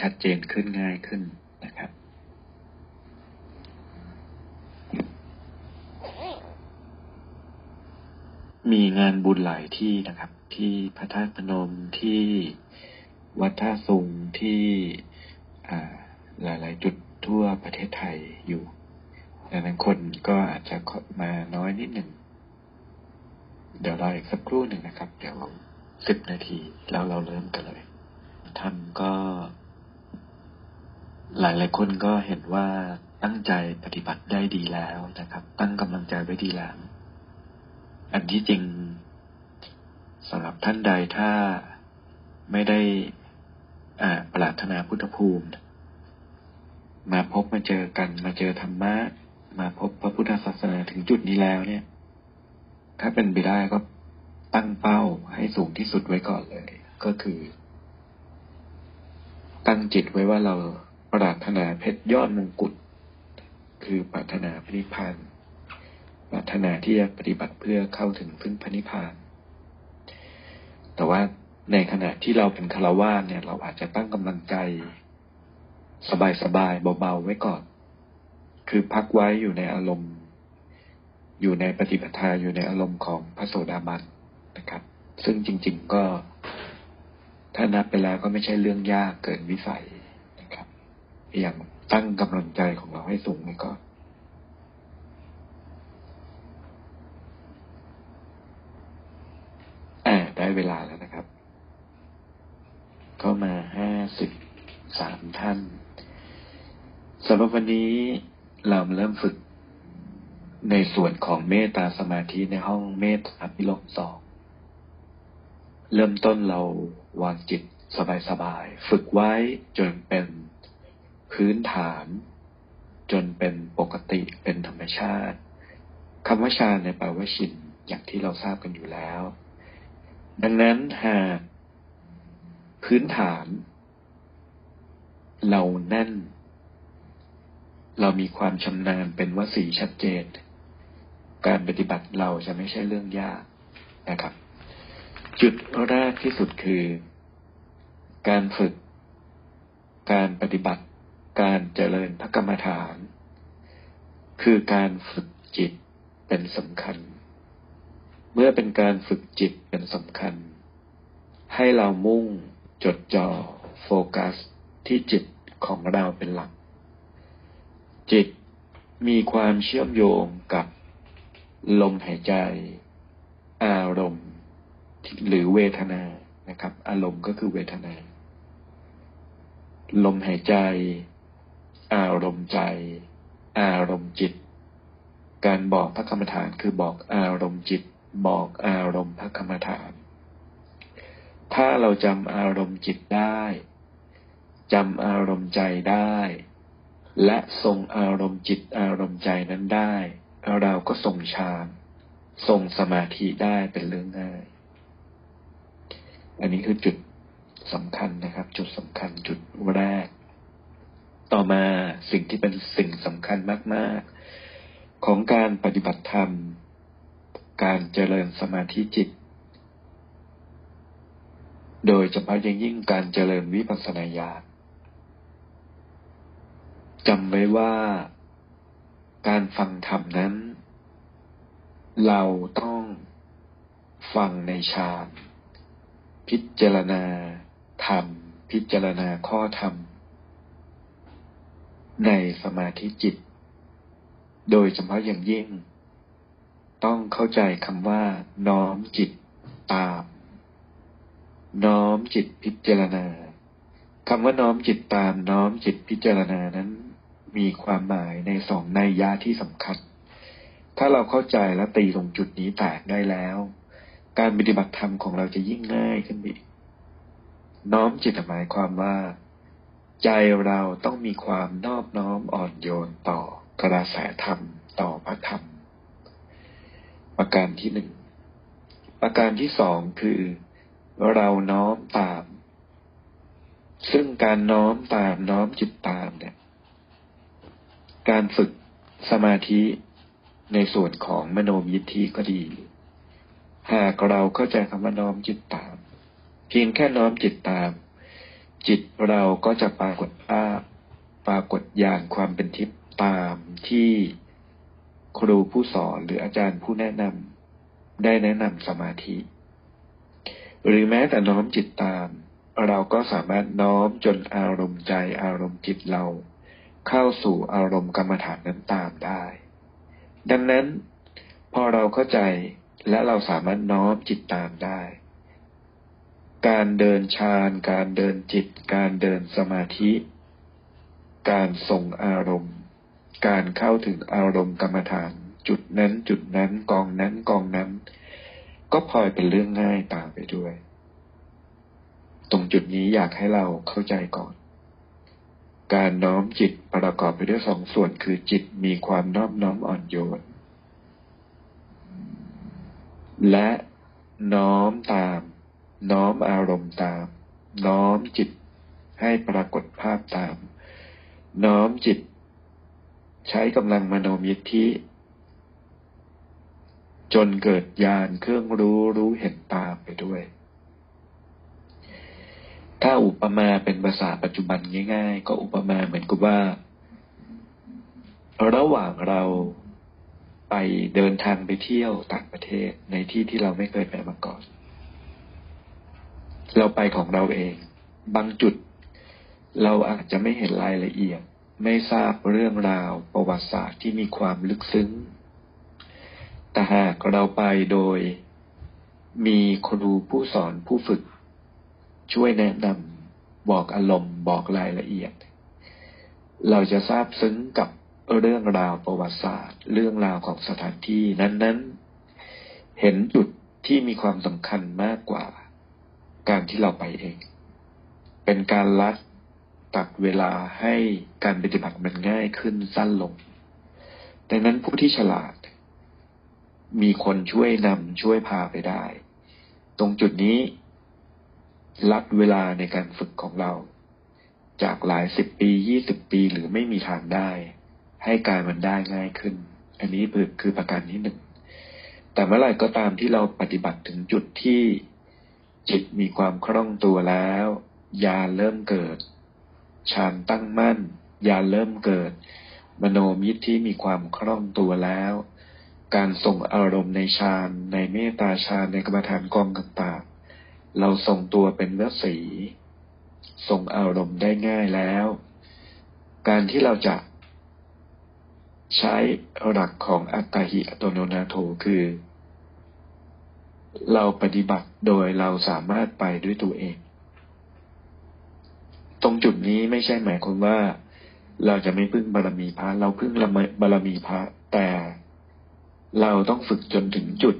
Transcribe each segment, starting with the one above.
ชัดเจนขึ้นง่ายขึ้นนะครับ มีงานบุญหลายที่นะครับ ที่พระธาตุพนมที่วัดท่าสุงที่หลาย ๆ จุดทั่วประเทศไทยอยู่ดังนั้นคนก็อาจจะมาน้อยนิดหนึ่ง เดี๋ยวรออีกสักครู่หนึ่งนะครับ เดี๋ยวสิบนาทีแล้วเราเริ่มกันเลยทำก็ หลายหลายคนก็เห็นว่าตั้งใจปฏิบัติได้ดีแล้วนะครับ ตั้งกำลังใจไว้ดีแล้ว อันที่จริงสำหรับท่านใดถ้าไม่ได้ปรารถนาพุทธภูมิ มาพบมาเจอกันมาเจอธรรมะ มาพบพระพุทธศาสนาถึงจุดนี้แล้วเนี่ย ถ้าเป็นไปได้ก็ตั้งเป้าให้สูงที่สุดไว้ก่อนเลย ก็คือ ตั้งจิตไว้ว่าเรา ปรารถนาเพชรยอดมงกุฎคือปรารถนาพระนิพพานปรารถนาที่จะปฏิบัติเพื่อเข้าถึงพึ่งพระนิพพาน แต่ว่าในขณะที่เราเป็นคารวะเนี่ย เราอาจจะตั้งกำลังใจ สบายๆเบาๆไว้ก่อน คือพักไว้อยู่ในอารมณ์ อยู่ในปฏิปทาอยู่ในอารมณ์ของพระโสดาบันนะครับ ซึ่งจริง ๆก็ถ้านับไปแล้วก็ไม่ใช่เรื่องยากเกินวิสัย อย่างตั้งกำลังใจของเราให้สูงไว้ก่อนอ่าได้เวลาแล้วนะครับเข้ามาห้าสิบสามท่านสำหรับวันนี้เราเริ่มฝึกในส่วนของเมตตาสมาธิในห้องเมตตาพิลมสองเริ่มต้นเราวางจิตสบายๆ ฝึกไว้จนเป็น พื้นฐาน จนเป็นปกติเป็นธรรมชาติคำว่าฌานในแปลว่าชินอย่างที่เราทราบกันอยู่แล้ว ดังนั้นหากพื้นฐาน เราแน่น เรามีความชำนาญเป็นวสีชัดเจน การปฏิบัติเราจะไม่ใช่เรื่องยากนะครับ จุดแรกที่สุดคือ การฝึก การปฏิบัติ การเจริญพระกรรมฐาน คือการฝึกจิตเป็นสำคัญ เมื่อเป็นการฝึกจิตเป็นสำคัญ ให้เรามุ่งจดจ่อโฟกัสที่จิตของเราเป็นหลัก จิตมีความเชื่อมโยงกับลมหายใจ อารมณ์ หรือเวทนานะครับ อารมณ์ก็คือเวทนา ลมหายใจ อารมณ์ใจ อารมณ์จิต การบอกพระกรรมฐานคือบอกอารมณ์จิต บอกอารมณ์พระกรรมฐาน ถ้าเราจำอารมณ์จิตได้จำอารมณ์ใจได้ และทรงอารมณ์จิตอารมณ์ใจนั้นได้ เราก็ทรงฌานทรงสมาธิได้เป็นเรื่องง่าย อันนี้คือจุดสำคัญนะครับ จุดสำคัญจุดแรก ต่อมาสิ่งที่เป็นสิ่งสำคัญมาก ๆ ของการปฏิบัติธรรม การเจริญสมาธิจิต โดยเฉพาะยิ่งยิ่งการเจริญวิปัสสนาญาณจำไว้ว่าการฟังธรรมนั้น เราต้องฟังในฌานพิจารณาธรรม พิจารณาข้อธรรม ในสมาธิจิต โดยเฉพาะอย่างยิ่ง ต้องเข้าใจคำว่า น้อมจิตตาม น้อมจิตพิจารณาคำว่าน้อมจิตตามน้อมจิตพิจารณานั้น มีความหมายในสองในยะที่สำคัญ ถ้าเราเข้าใจและตีตรงจุดนี้แตกได้แล้ว การปฏิบัติธรรมของเราจะยิ่งง่ายขึ้นอีกน้อมจิตหมายความว่า ใจเราต้องมีความนอบน้อมอ่อนโยนต่อกระแสธรรมต่อพระธรรม ประการที่หนึ่ง ประการที่สองคือเราน้อมตาม ซึ่งการน้อมตามน้อมจิตตามเนี่ย การฝึกสมาธิในส่วนของมโนยิทธิก็ดี หากเราเข้าใจคำว่าน้อมจิตตาม เพียงแค่น้อมจิตตาม จิตเราก็จะปรากฏภาพปรากฏญาณความเป็นทิพย์ตามที่ครูผู้สอนหรืออาจารย์ผู้แนะนำได้แนะนำสมาธิ หรือแม้แต่น้อมจิตตาม เราก็สามารถน้อมจนอารมณ์ใจอารมณ์จิตเรา เข้าสู่อารมณ์กรรมฐานนั้นตามได้ ดังนั้นพอเราเข้าใจและเราสามารถน้อมจิตตามได้ การเดินฌาน การเดินจิต การเดินสมาธิ การส่งอารมณ์ การเข้าถึงอารมณ์กรรมฐาน จุดนั้นจุดนั้นกองนั้นกองนั้น ก็พลอยเป็นเรื่องง่ายตามไปด้วย ตรงจุดนี้อยากให้เราเข้าใจก่อน การน้อมจิตประกอบไปด้วยสองส่วนคือจิตมีความน้อมน้อมอ่อนโยน และน้อมตาม น้อมอารมณ์ตาม น้อมจิตให้ปรากฏภาพตาม น้อมจิต ใช้กำลังมโนมิทธิ จนเกิดญาณเครื่องรู้รู้เห็นตามไปด้วย ถ้าอุปมาเป็นภาษาปัจจุบันง่าย ๆ ก็อุปมาเหมือนกับว่า ระหว่างเราไปเดินทางไปเที่ยวต่างประเทศในที่ที่เราไม่เคยไปมาก่อน เราไปของเราเอง บางจุด เราอาจจะไม่เห็นรายละเอียด ไม่ทราบเรื่องราวประวัติศาสตร์ที่มีความลึกซึ้ง แต่หากเราไปโดยมีครูผู้สอนผู้ฝึก ช่วยแนะนำบอกอารมณ์บอกรายละเอียด เราจะทราบซึ้งกับเรื่องราวประวัติศาสตร์ เรื่องราวของสถานที่นั้น ๆ เห็นจุดที่มีความสำคัญมากกว่า การที่เราไปเอง เป็นการลัดตัดเวลาให้การปฏิบัติมันง่ายขึ้นสั้นลง ดังนั้นผู้ที่ฉลาด มีคนช่วยนำช่วยพาไปได้ ตรงจุดนี้ลัดเวลาในการฝึกของเรา จากหลายสิบปียี่สิบปีหรือไม่มีทางได้ ให้การมันได้ง่ายขึ้น อันนี้คือประการที่หนึ่งแต่เมื่อไหร่ก็ตามที่เราปฏิบัติถึงจุดที่ จิตมีความคล่องตัวแล้วยาเริ่มเกิดฌานตั้งมั่นยาเริ่มเกิด มโนมิตที่มีความคล่องตัวแล้ว การส่งอารมณ์ในฌานในเมตตาฌานในกรรมฐานกองต่างๆเราส่งตัวเป็นเมื่อสีส่งอารมณ์ได้ง่ายแล้ว การที่เราจะใช้หลักของอัตติอัตโนนาโถคือ เราปฏิบัติโดยเราสามารถไปด้วยตัวเอง ตรงจุดนี้ไม่ใช่หมายความว่า เราจะไม่พึ่งบารมีพระเราพึ่งบารมีพระแต่เราต้องฝึกจนถึงจุด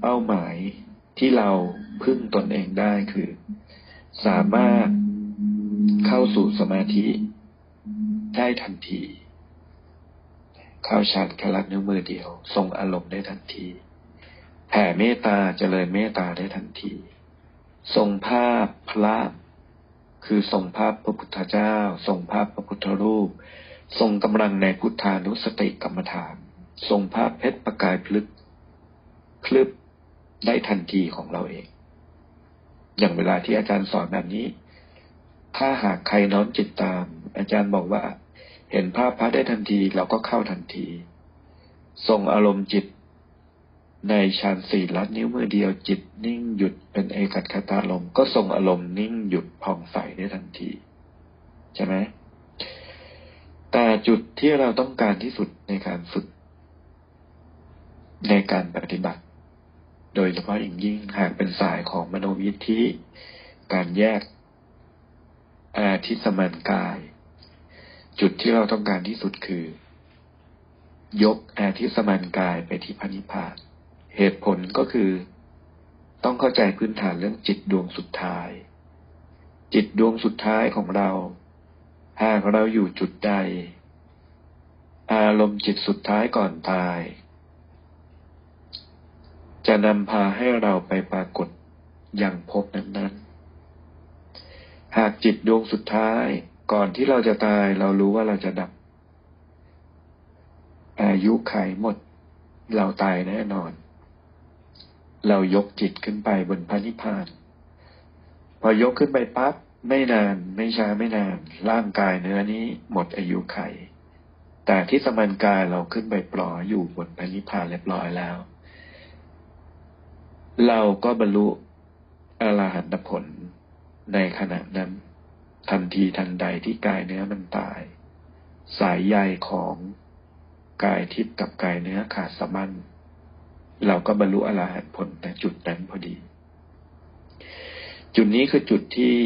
เป้าหมายที่เราพึ่งตนเองได้คือ สามารถเข้าสู่สมาธิได้ทันที เข้าฌานแค่ลัดนิ้วมือเดียว ทรงอารมณ์ได้ทันที แผ่เมตตาเจริญเมตตาได้ทันทีทรงภาพพระ คือทรงภาพพระพุทธเจ้าทรงภาพพระพุทธรูป ทรงกำลังในพุทธานุสติกรรมฐานทรงภาพเพชรประกายพลึกพลึบได้ทันทีของเราเอง อย่างเวลาที่อาจารย์สอนแบบนี้ ถ้าหากใครน้อมจิตตาม อาจารย์บอกว่า เห็นภาพพระได้ทันทีเราก็เข้าทันที ส่งอารมณ์จิต ในฌานสี่ลัดนิ้วมือเดียวจิตนิ่งหยุดเป็นเอกัตคตาลมก็ส่งอารมณ์นิ่งหยุดผ่องใสได้ทันที ใช่ไหมแต่จุดที่เราต้องการที่สุดในการฝึก ในการปฏิบัติ โดยเฉพาะอย่างยิ่งหากเป็นสายของมโนวิธีการแยกอาทิสมันกาย จุดที่เราต้องการที่สุดคือ ยกอาทิสมานกายไปที่พันิพาน เหตุผลก็คือ ต้องเข้าใจพื้นฐานเรื่องจิตดวงสุดท้าย จิตดวงสุดท้ายของเรา หากเราอยู่จุดใด อารมณ์จิตสุดท้ายก่อนตาย จะนำพาให้เราไปปรากฏอย่างพบนั้นๆ หากจิตดวงสุดท้ายก่อนที่เราจะตายเรารู้ว่าเราจะดับ อายุไขหมด เราตายแน่นอน เรายกจิตขึ้นไปบนพระนิพพาน พอยกขึ้นไปปั๊บไม่นานไม่ช้าไม่นาน ร่างกายเนื้อนี้หมดอายุไข แต่ที่สมันกายเราขึ้นไปปล่อยอยู่บนพระนิพพานเรียบร้อยแล้ว เราก็บรรลุอรหันตผลในขณะนั้น ทันทีทันใดที่กายเนื้อมันตาย สายใยของกายทิพย์กับกายเนื้อขาดสมัน เราก็บรรลุอรหันตผลในจุดนั้นพอดี จุดนี้คือจุดที่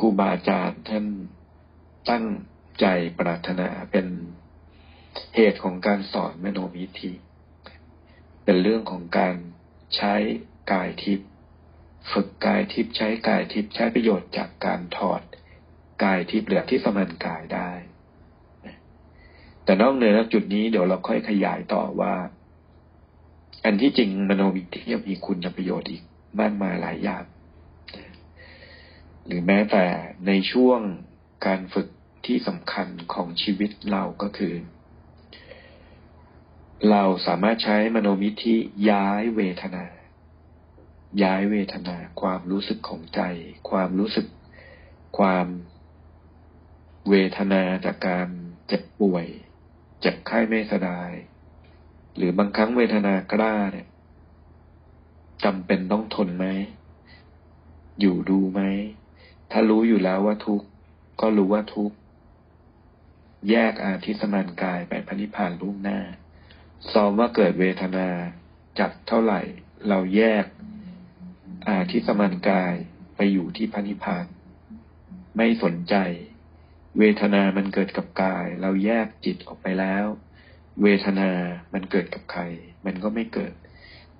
ครูบาอาจารย์ท่านตั้งใจปรารถนาเป็นเหตุของการสอนมโนมิธี เป็นเรื่องของการใช้กายทิพย์ฝึกกายทิพย์ใช้กายทิพย์ใช้ประโยชน์จากการถอดกายทิพย์เหลือที่สมันกายได้ แต่นอกเหนือจากจุดนี้เดี๋ยวเราค่อยขยายต่อว่า อันที่จริงมโนวิธีมีคุณประโยชน์อีกมากมายหลายอย่าง หรือแม้แต่ในช่วงการฝึกที่สำคัญของชีวิตเราก็คือ เราสามารถใช้มโนมิธิย้ายเวทนา ย้ายเวทนา ความรู้สึกของใจ ความรู้สึก ความเวทนาจากการเจ็บป่วย เจ็บไข้ไม่สบาย หรือบางครั้งเวทนากล้าเนี่ยจำเป็นต้องทนไหม อยู่ดูไหม ถ้ารู้อยู่แล้วว่าทุกข์ ก็รู้ว่าทุกข์ แยกอาทิสมานกายไปพระนิพพานล่วงหน้า ซ้อมว่าเกิดเวทนาจากเท่าไหร่ เราแยกอาทิสมานกายไปอยู่ที่พระนิพพาน ไม่สนใจ เวทนามันเกิดกับกาย เราแยกจิตออกไปแล้ว เวทนามันเกิดกับใคร มันก็ไม่เกิด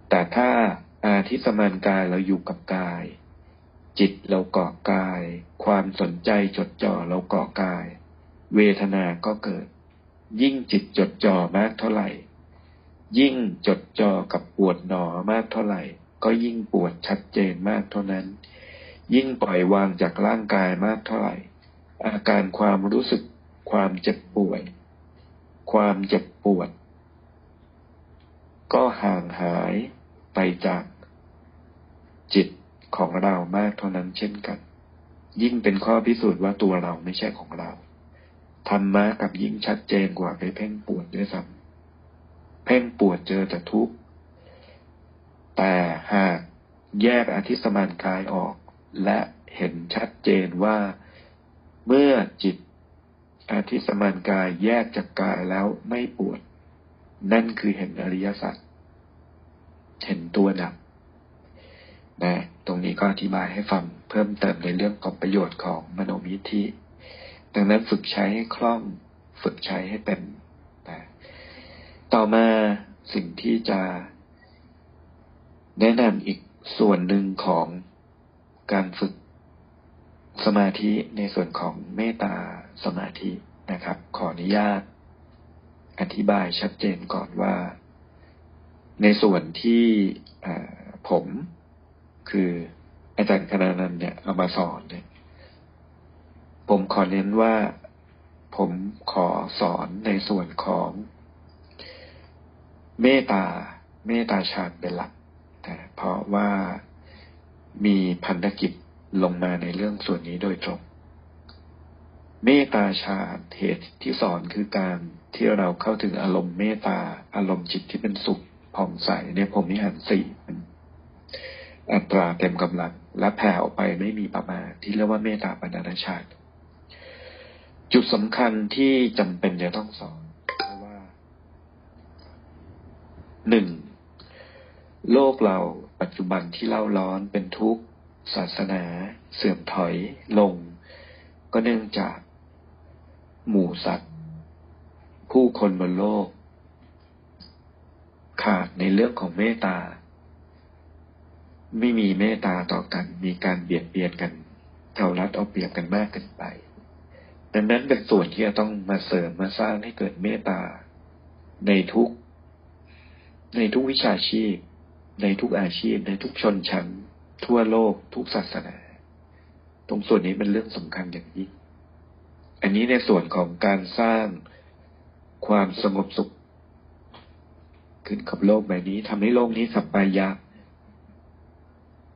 แต่ถ้าอาทิสมานกายเราอยู่กับกาย จิตเราเกาะกาย ความสนใจจดจ่อเราเกาะกาย เวทนาก็เกิด ยิ่งจิตจดจ่อมากเท่าไหร่ ยิ่งจดจ่อกับปวดหนอมากเท่าไหร่ ก็ยิ่งปวดชัดเจนมากเท่านั้น ยิ่งปล่อยวางจากร่างกายมากเท่าไหร่ อาการความรู้สึกความเจ็บป่วย ความเจ็บปวด ก็ห่างหายไปจากจิตของเรามากเท่านั้นเช่นกัน ยิ่งเป็นข้อพิสูจน์ว่าตัวเราไม่ใช่ของเราธรรมะกับยิ่งชัดเจนกว่าไปเพ่งปวดด้วยซ้ำเพ่งปวดเจอแต่ทุกข์แต่หากแยกอธิสมานกายออก และเห็นชัดเจนว่าเมื่อจิต อธิสมานกายแยกจากกายแล้วไม่ปวด นั่นคือเห็นอริยสัจเห็นตัวดับนะตรงนี้ก็อธิบายให้ฟังเพิ่มเติมในเรื่องของประโยชน์ของมโนมิธิดังนั้นฝึกใช้ให้คล่อง ฝึกใช้ให้เป็นนะต่อมาสิ่งที่จะแนะนำอีกส่วนหนึ่งของการฝึกสมาธิในส่วนของเมตตา สมาธินะครับ ขออนุญาต อธิบายชัดเจนก่อนว่า ในส่วนที่ผมคืออาจารย์คณานันเนี่ยเอามาสอนเนี่ย ผมขอเน้นว่าผมขอสอนในส่วนของเมตตาเมตตาฌานเป็นหลักแต่เพราะว่ามีพันธกิจลงมาในเรื่องส่วนนี้โดยตรง เมตตาฌานเหตุที่สอนคือการที่เราเข้าถึงอารมณ์เมตตาอารมณ์จิตที่เป็นสุขผ่องใสในผมนิหารสี่อัตราเต็มกำลัง และแผ่ออกไปไม่มีประมาณที่เรียกว่าเมตตาปนาชาติ จุดสำคัญที่จำเป็นจะต้องสอนเพราะว่าหนึ่งโลกเราปัจจุบันที่เล่าร้อนเป็นทุกข์ศาสนา เสื่อมถอยลง ก็เนื่องจาก หมู่สัตว์ ผู้คนบนโลก ขาดในเรื่องของเมตตา ไม่มีเมตตาต่อกัน มีการเบียดเบียนกันเอารัดเอาเปรียบกันมากเกินไป ดังนั้นเป็นส่วนที่จะต้องมาเสริมมาสร้างให้เกิดเมตตา ในทุก ในทุกวิชาชีพ ในทุกอาชีพ ในทุกชนชั้น ทั่วโลกทุกศาสนา ตรงส่วนนี้เป็นเรื่องสำคัญอย่างยิ่ง อันนี้ในส่วนของการสร้างความสงบสุข ขึ้นกับโลกใบนี้ทำให้โลกนี้สัปปายะ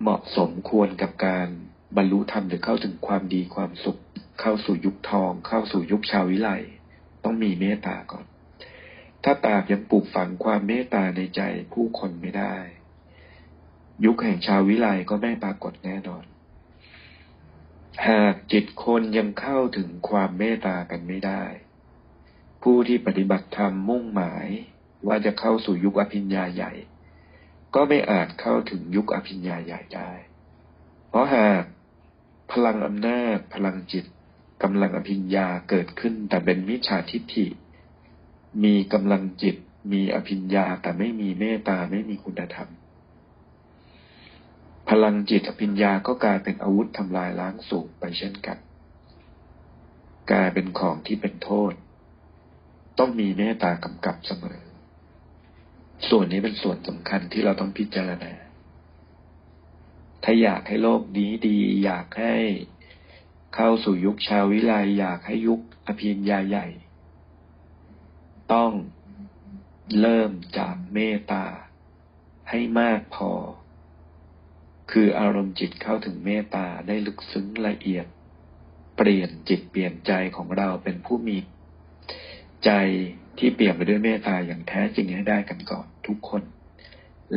เหมาะสมควรกับการบรรลุธรรมหรือเข้าถึงความดีความสุข เข้าสู่ยุคทอง เข้าสู่ยุคชาววิไลต้องมีเมตตาก่อน ถ้าตาบยังปลูกฝังความเมตตาในใจผู้คนไม่ได้ ยุคแห่งชาววิไลก็ไม่ปรากฏแน่นอน หากจิตคนยังเข้าถึงความเมตตากันไม่ได้ ผู้ที่ปฏิบัติธรรมมุ่งหมายว่าจะเข้าสู่ยุคอภิญญาใหญ่ ก็ไม่อาจเข้าถึงยุคอภิญญาใหญ่ได้ เพราะหากพลังอำนาจพลังจิตกำลังอภิญญาเกิดขึ้นแต่เป็นมิจฉาทิฏฐิ มีกำลังจิต มีอภิญญาแต่ไม่มีเมตตาไม่มีคุณธรรม พลังจิตอภิญญาก็กลายเป็นอาวุธทำลายล้างสูงไปเช่นกัน กลายเป็นของที่เป็นโทษ ต้องมีเมตตากำกับเสมอ ส่วนนี้เป็นส่วนสำคัญที่เราต้องพิจารณา ถ้าอยากให้โลกนี้ดี อยากให้เข้าสู่ยุคชาววิไลอยากให้ยุคอภิญญาใหญ่ ต้องเริ่มจากเมตตาให้มากพอ คืออารมณ์จิตเข้าถึงเมตตาได้ลึกซึ้งละเอียด เปลี่ยนจิตเปลี่ยนใจของเราเป็นผู้มีใจที่เปลี่ยนไปด้วยเมตตาอย่างแท้จริงให้ได้กันก่อนทุกคน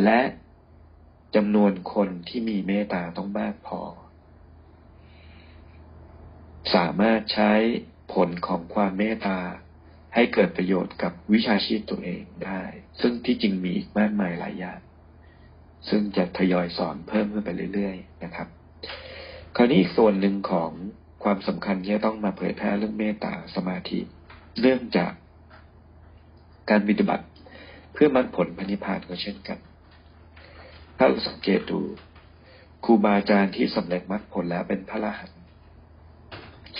และจำนวนคนที่มีเมตตาต้องมากพอ สามารถใช้ผลของความเมตตาให้เกิดประโยชน์กับวิชาชีพตัวเองได้ ซึ่งที่จริงมีอีกมากมายหลายอย่าง ซึ่งจะทยอยสอนเพิ่มขึ้นไปเรื่อยๆนะครับ คราวนี้อีกส่วนหนึ่งของความสำคัญที่จะต้องมาเผยแพร่เรื่องเมตตาสมาธิเนื่องจากการปฏิบัติเพื่อมรรคผลพันิพานก็เช่นกัน ถ้าเราสังเกตดูครูบาอาจารย์ที่สำเร็จมรรคผลแล้วเป็นพระอรหันต์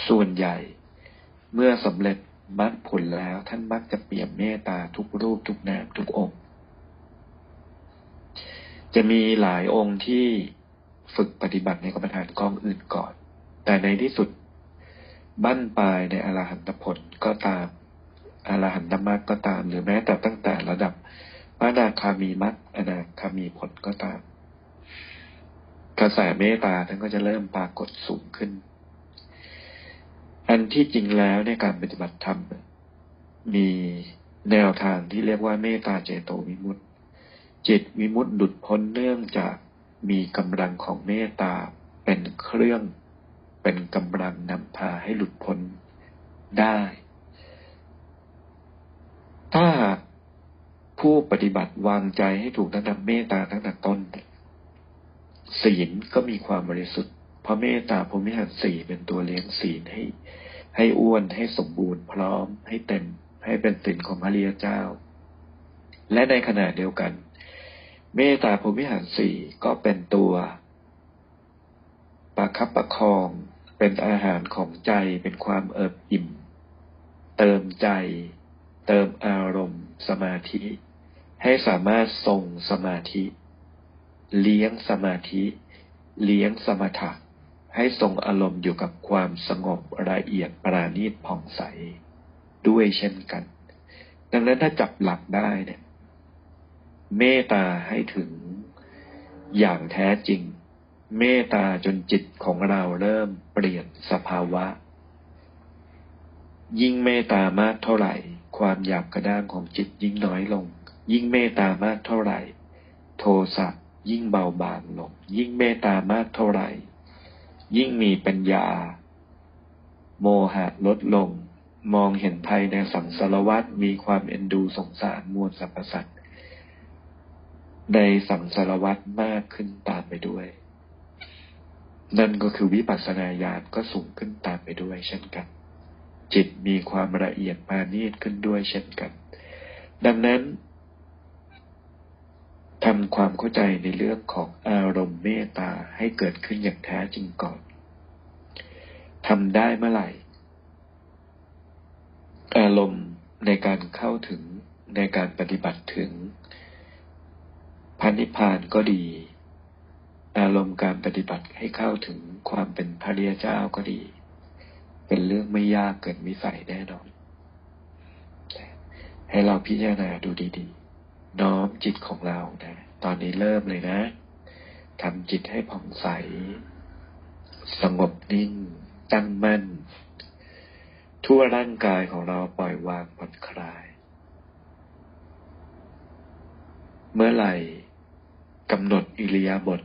ส่วนใหญ่เมื่อสำเร็จมรรคผลแล้วท่านมักจะเปี่ยมเมตตาทุกรูปทุกนามทุกองค์ จะมีหลายองค์ที่ฝึกปฏิบัติในกรรมฐานกองอื่นก่อน แต่ในที่สุด บั้นปลายในอรหันตผลก็ตามอรหันตมรรคก็ตาม หรือแม้แต่ตั้งแต่ระดับพระนาคามีมรรคอนาคามีผลก็ตาม กระแสเมตตาท่านก็จะเริ่มปรากฏสูงขึ้น อันที่จริงแล้วในการปฏิบัติธรรม มีแนวทางที่เรียกว่าเมตตาเจโตวิมุตติ จิตวิมุตติดุดพ้นเนื่องจากมีกำลังของเมตตาเป็นเครื่อง เป็นกำลังนำพาให้หลุดพ้นได้ ถ้าผู้ปฏิบัติวางใจให้ถูกตั้งแต่เมตตาตั้งแต่ต้น ศีลก็มีความบริสุทธิ์เพราะเมตตาพรหมิหารสี่เป็นตัวเลี้ยงศีลให้ ให้อ้วนให้สมบูรณ์พร้อมให้เต็มให้เป็นสินของพระรียเจ้า และในขณะเดียวกัน เมตตาพรหมิหารสี่ก็เป็นตัวประคับประคอง เป็นอาหารของใจเป็นความเอิบอิ่ม เติมใจ เติมอารมณ์ สมาธิ ให้สามารถทรงสมาธิ เลี้ยงสมาธิ เลี้ยงสมถะให้ทรงอารมณ์อยู่กับความสงบละเอียดปราณีตผ่องใส ด้วยเช่นกัน ดังนั้นถ้าจับหลักได้เนี่ย เมตตาให้ถึง อย่างแท้จริง เมตตาจนจิตของเราเริ่มเปลี่ยนสภาวะ ยิ่งเมตตามากเท่าไหร่ ความหยาบกระด้างของจิตยิ่งน้อยลง ยิ่งเมตตามากเท่าไหร่ โทสะยิ่งเบาบางลง ยิ่งเมตตามากเท่าไหร่ ยิ่งมีปัญญา โมหะลดลง มองเห็นภัยในสังสารวัฏมีความเอ็นดูสงสารมวลสรรพสัตว์ ในสังสารวัฏมากขึ้นตามไปด้วย นั่นก็คือวิปัสสนาญาณก็สูงขึ้นตามไปด้วยเช่นกัน จิตมีความละเอียดมานีตขึ้นด้วยเช่นกัน ดังนั้นทำความเข้าใจในเรื่องของอารมณ์เมตตาให้เกิดขึ้นอย่างแท้จริงก่อนทำได้เมื่อไหร่ อารมณ์ในการเข้าถึงในการปฏิบัติถึง พันิพานก็ดี อารมณ์การปฏิบัติให้เข้าถึงความเป็นพระเรียเจ้าก็ดี เป็นเรื่องไม่ยากเกินวิสัยแน่นอน ให้เราพิจารณาดูดีๆ น้อมจิตของเรานะ ตอนนี้เริ่มเลยนะทำจิตให้ผ่องใส สงบนิ่ง ตั้งมั่น ทั่วร่างกายของเราปล่อยวางผ่อนคลาย เมื่อไหร่ กำหนดอิริยาบถ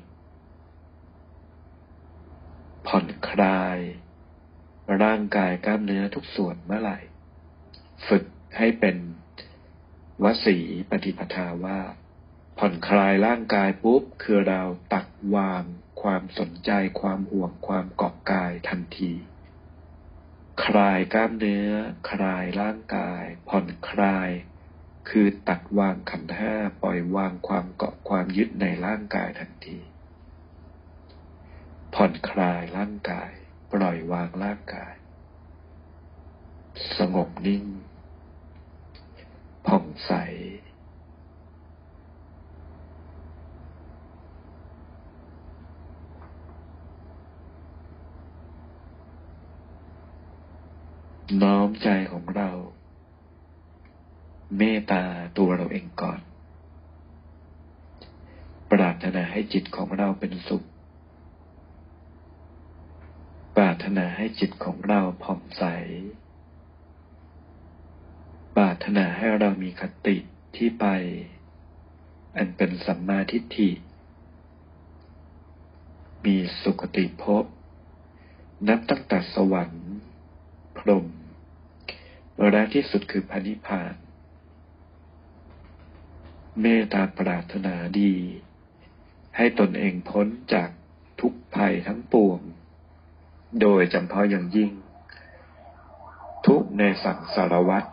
ผ่อนคลาย ร่างกายกล้ามเนื้อทุกส่วนเมื่อไหร่ ฝึกให้เป็นวสีปฏิปทาว่า ผ่อนคลายร่างกายปุ๊บ คือเราตัดวางความสนใจความห่วงความเกาะกายทันที คลายกล้ามเนื้อ คลายร่างกาย ผ่อนคลาย คือตัดวางขันห้าปล่อยวางความเกาะความยึดในร่างกายทันที ผ่อนคลายร่างกาย ปล่อยวางร่างกาย สงบนิ่ง ผ่องใส น้อมใจของเรา เมตตาตัวเราเองก่อน ปรารถนาให้จิตของเราเป็นสุข ปรารถนาให้จิตของเราผ่องใส ปรารถนาให้เรามีคติที่ไป อันเป็นสัมมาทิฏฐิ มีสุคติภพ นับตั้งแต่สวรรค์ พรหมและที่สุดคือพระนิพพาน เมตตาปรารถนาดี ให้ตนเองพ้นจากทุกภัยทั้งปวง โดยจำเพาะอย่างยิ่ง ทุกในสังสารวัตร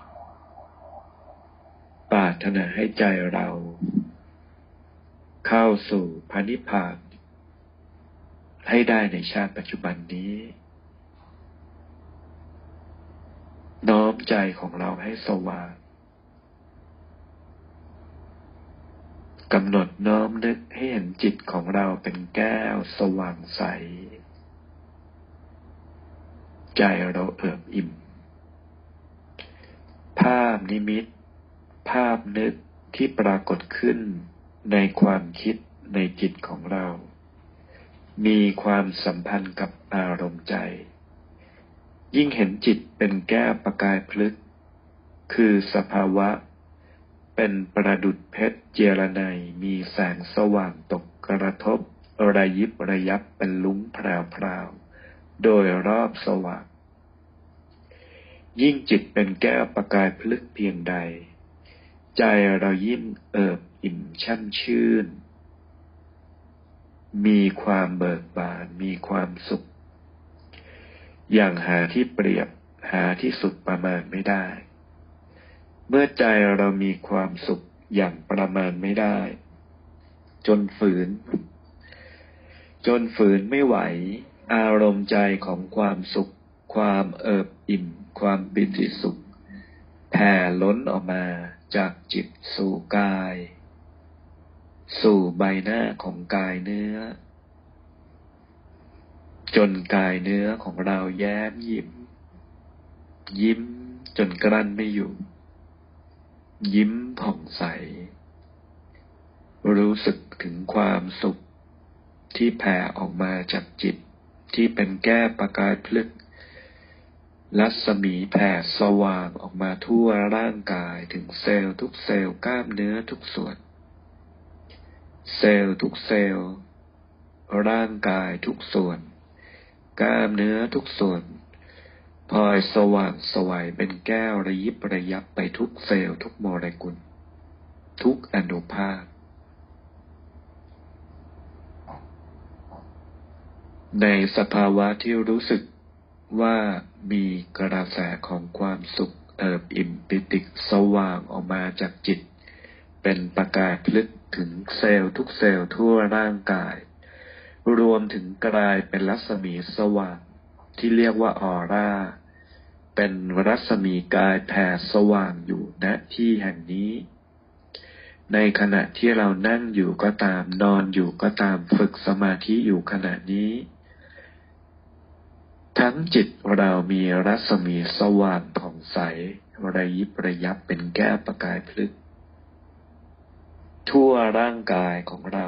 ปรารถนาให้ใจเรา เข้าสู่พระนิพพาน ให้ได้ในชาติปัจจุบันนี้ น้อมใจของเราให้สว่าง กำหนดน้อมนึกให้เห็นจิตของเราเป็นแก้วสว่างใส ใจเราเอิบอิ่ม ภาพนิมิต ภาพนึกที่ปรากฏขึ้นในความคิดในจิตของเรา มีความสัมพันธ์กับอารมณ์ใจ ยิ่งเห็นจิตเป็นแก้วประกายพลึก คือสภาวะ เป็นประดุดเพชรเจรไนมีแสงสว่างตกกระทบ ระยิบระยับเป็นลุ้งแพรวๆโดยรอบสว่าง ยิ่งจิตเป็นแก้วประกายพลึกเพียงใด ใจเรายิ้มเอิบอิ่มช่ำชื่น มีความเบิกบานมีความสุข อย่างหาที่เปรียบหาที่สุดประมาณไม่ได้ เมื่อใจเรามีความสุขอย่างประมาณไม่ได้ จนฝืน จนฝืนไม่ไหว อารมณ์ใจของความสุข ความเอิบอิ่ม ความปิติสุขแผ่ล้นออกมาจากจิตสู่กาย สู่ใบหน้าของกายเนื้อ จนกายเนื้อของเราแย้มยิ้ม ยิ้มจนกลั้นไม่อยู่ ยิ้มผ่องใส รู้สึกถึงความสุข ที่แผ่ออกมาจากจิต ที่เป็นแก้ประกายพลึกรัศมีแผ่สว่างออกมาทั่วร่างกายถึงเซลล์ทุกเซลล์กล้ามเนื้อทุกส่วน เซลล์ทุกเซลล์ ร่างกายทุกส่วน กล้ามเนื้อทุกส่วน พลอยสว่างสวัยเป็นแก้วระยิบระยับไปทุกเซลล์ทุกโมเลกุล ทุกอนุภาค ในสภาวะที่รู้สึกว่ามีกระแสของความสุขเอิบอิ่มปิติสว่างออกมาจากจิต เป็นประกายพลึกถึงเซลล์ทุกเซลล์ทั่วร่างกาย รวมถึงกลายเป็นรัศมีสว่างที่เรียกว่าออร่า เป็นรัศมีกายแผ่สว่างอยู่ณที่แห่งนี้ ในขณะที่เรานั่งอยู่ก็ตาม นอนอยู่ก็ตามฝึกสมาธิอยู่ขณะนี้ ทั้งจิตเรามีรัศมีสว่างผ่องใส ระยิบระยับเป็นแก้วประกายพลึก ทั่วร่างกายของเรา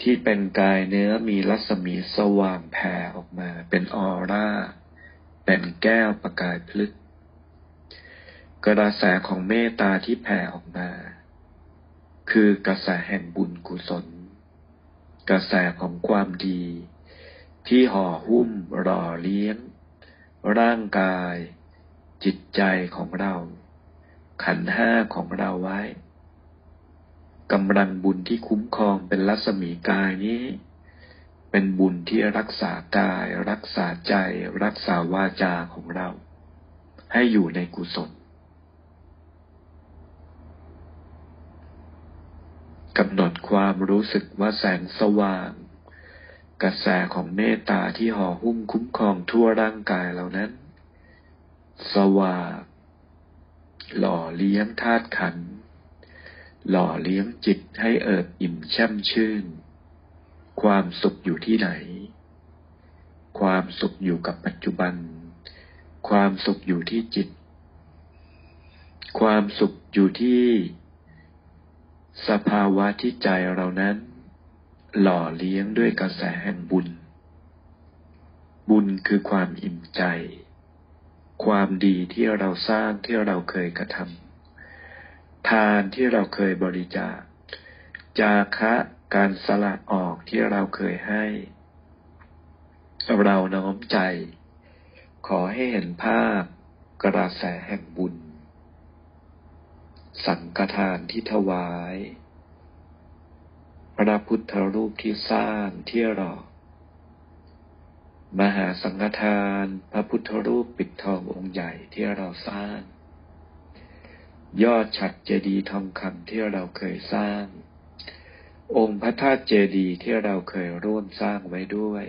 ที่เป็นกายเนื้อมีรัศมีสว่างแผ่ออกมาเป็นออร่า เป็นแก้วประกายพลึก กระแสของเมตตาที่แผ่ออกมา คือกระแสแห่งบุญกุศล กระแสของความดี ที่ห่อหุ้มหล่อเลี้ยง ร่างกาย จิตใจของเรา ขันห้าของเราไว้กำลังบุญที่คุ้มครองเป็นรัศมีกายนี้ เป็นบุญที่รักษากาย รักษาใจ รักษาวาจาของเรา ให้อยู่ในกุศลกำหนดความรู้สึกว่าแสงสว่าง กระแสของเมตตาที่ห่อหุ้มคุ้มครองทั่วร่างกายเหล่านั้น สว่าง หล่อเลี้ยงธาตุขัน หล่อเลี้ยงจิตให้เอิบอิ่มแช่มชื่น ความสุขอยู่ที่ไหน ความสุขอยู่กับปัจจุบัน ความสุขอยู่ที่จิต ความสุขอยู่ที่ สภาวะที่ใจเรานั้น หล่อเลี้ยงด้วยกระแสแห่งบุญ บุญคือความอิ่มใจ ความดีที่เราสร้างที่เราเคยกระทำทานที่เราเคยบริจาค จาคะ การสละออกที่เราเคยให้ เราน้อมใจ ขอให้เห็นภาพกระแสแห่งบุญ สังฆทานที่ถวาย พระพุทธรูปที่สร้างที่รอมหาสังฆทาน พระพุทธรูปปิดทององค์ใหญ่ที่เราสร้าง ยอดฉัดเจดีย์ทองคำที่เราเคยสร้าง องค์พระธาตุเจดีย์ที่เราเคยร่วมสร้างไว้ด้วย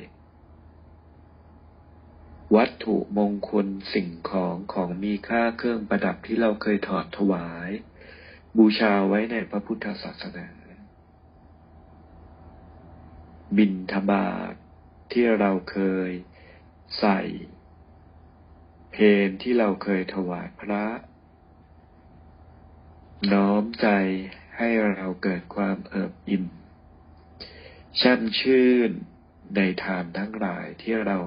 วัตถุมงคลสิ่งของของมีค่าเครื่องประดับที่เราเคยถอดถวาย บูชาไว้ในพระพุทธศาสนา บินทบาทที่เราเคยใส่เพนที่เราเคยถวายพระ น้อมใจ ให้เราเกิดความเอิบอิ่มช่ำชื่นในทานทั้งหลายที่เรา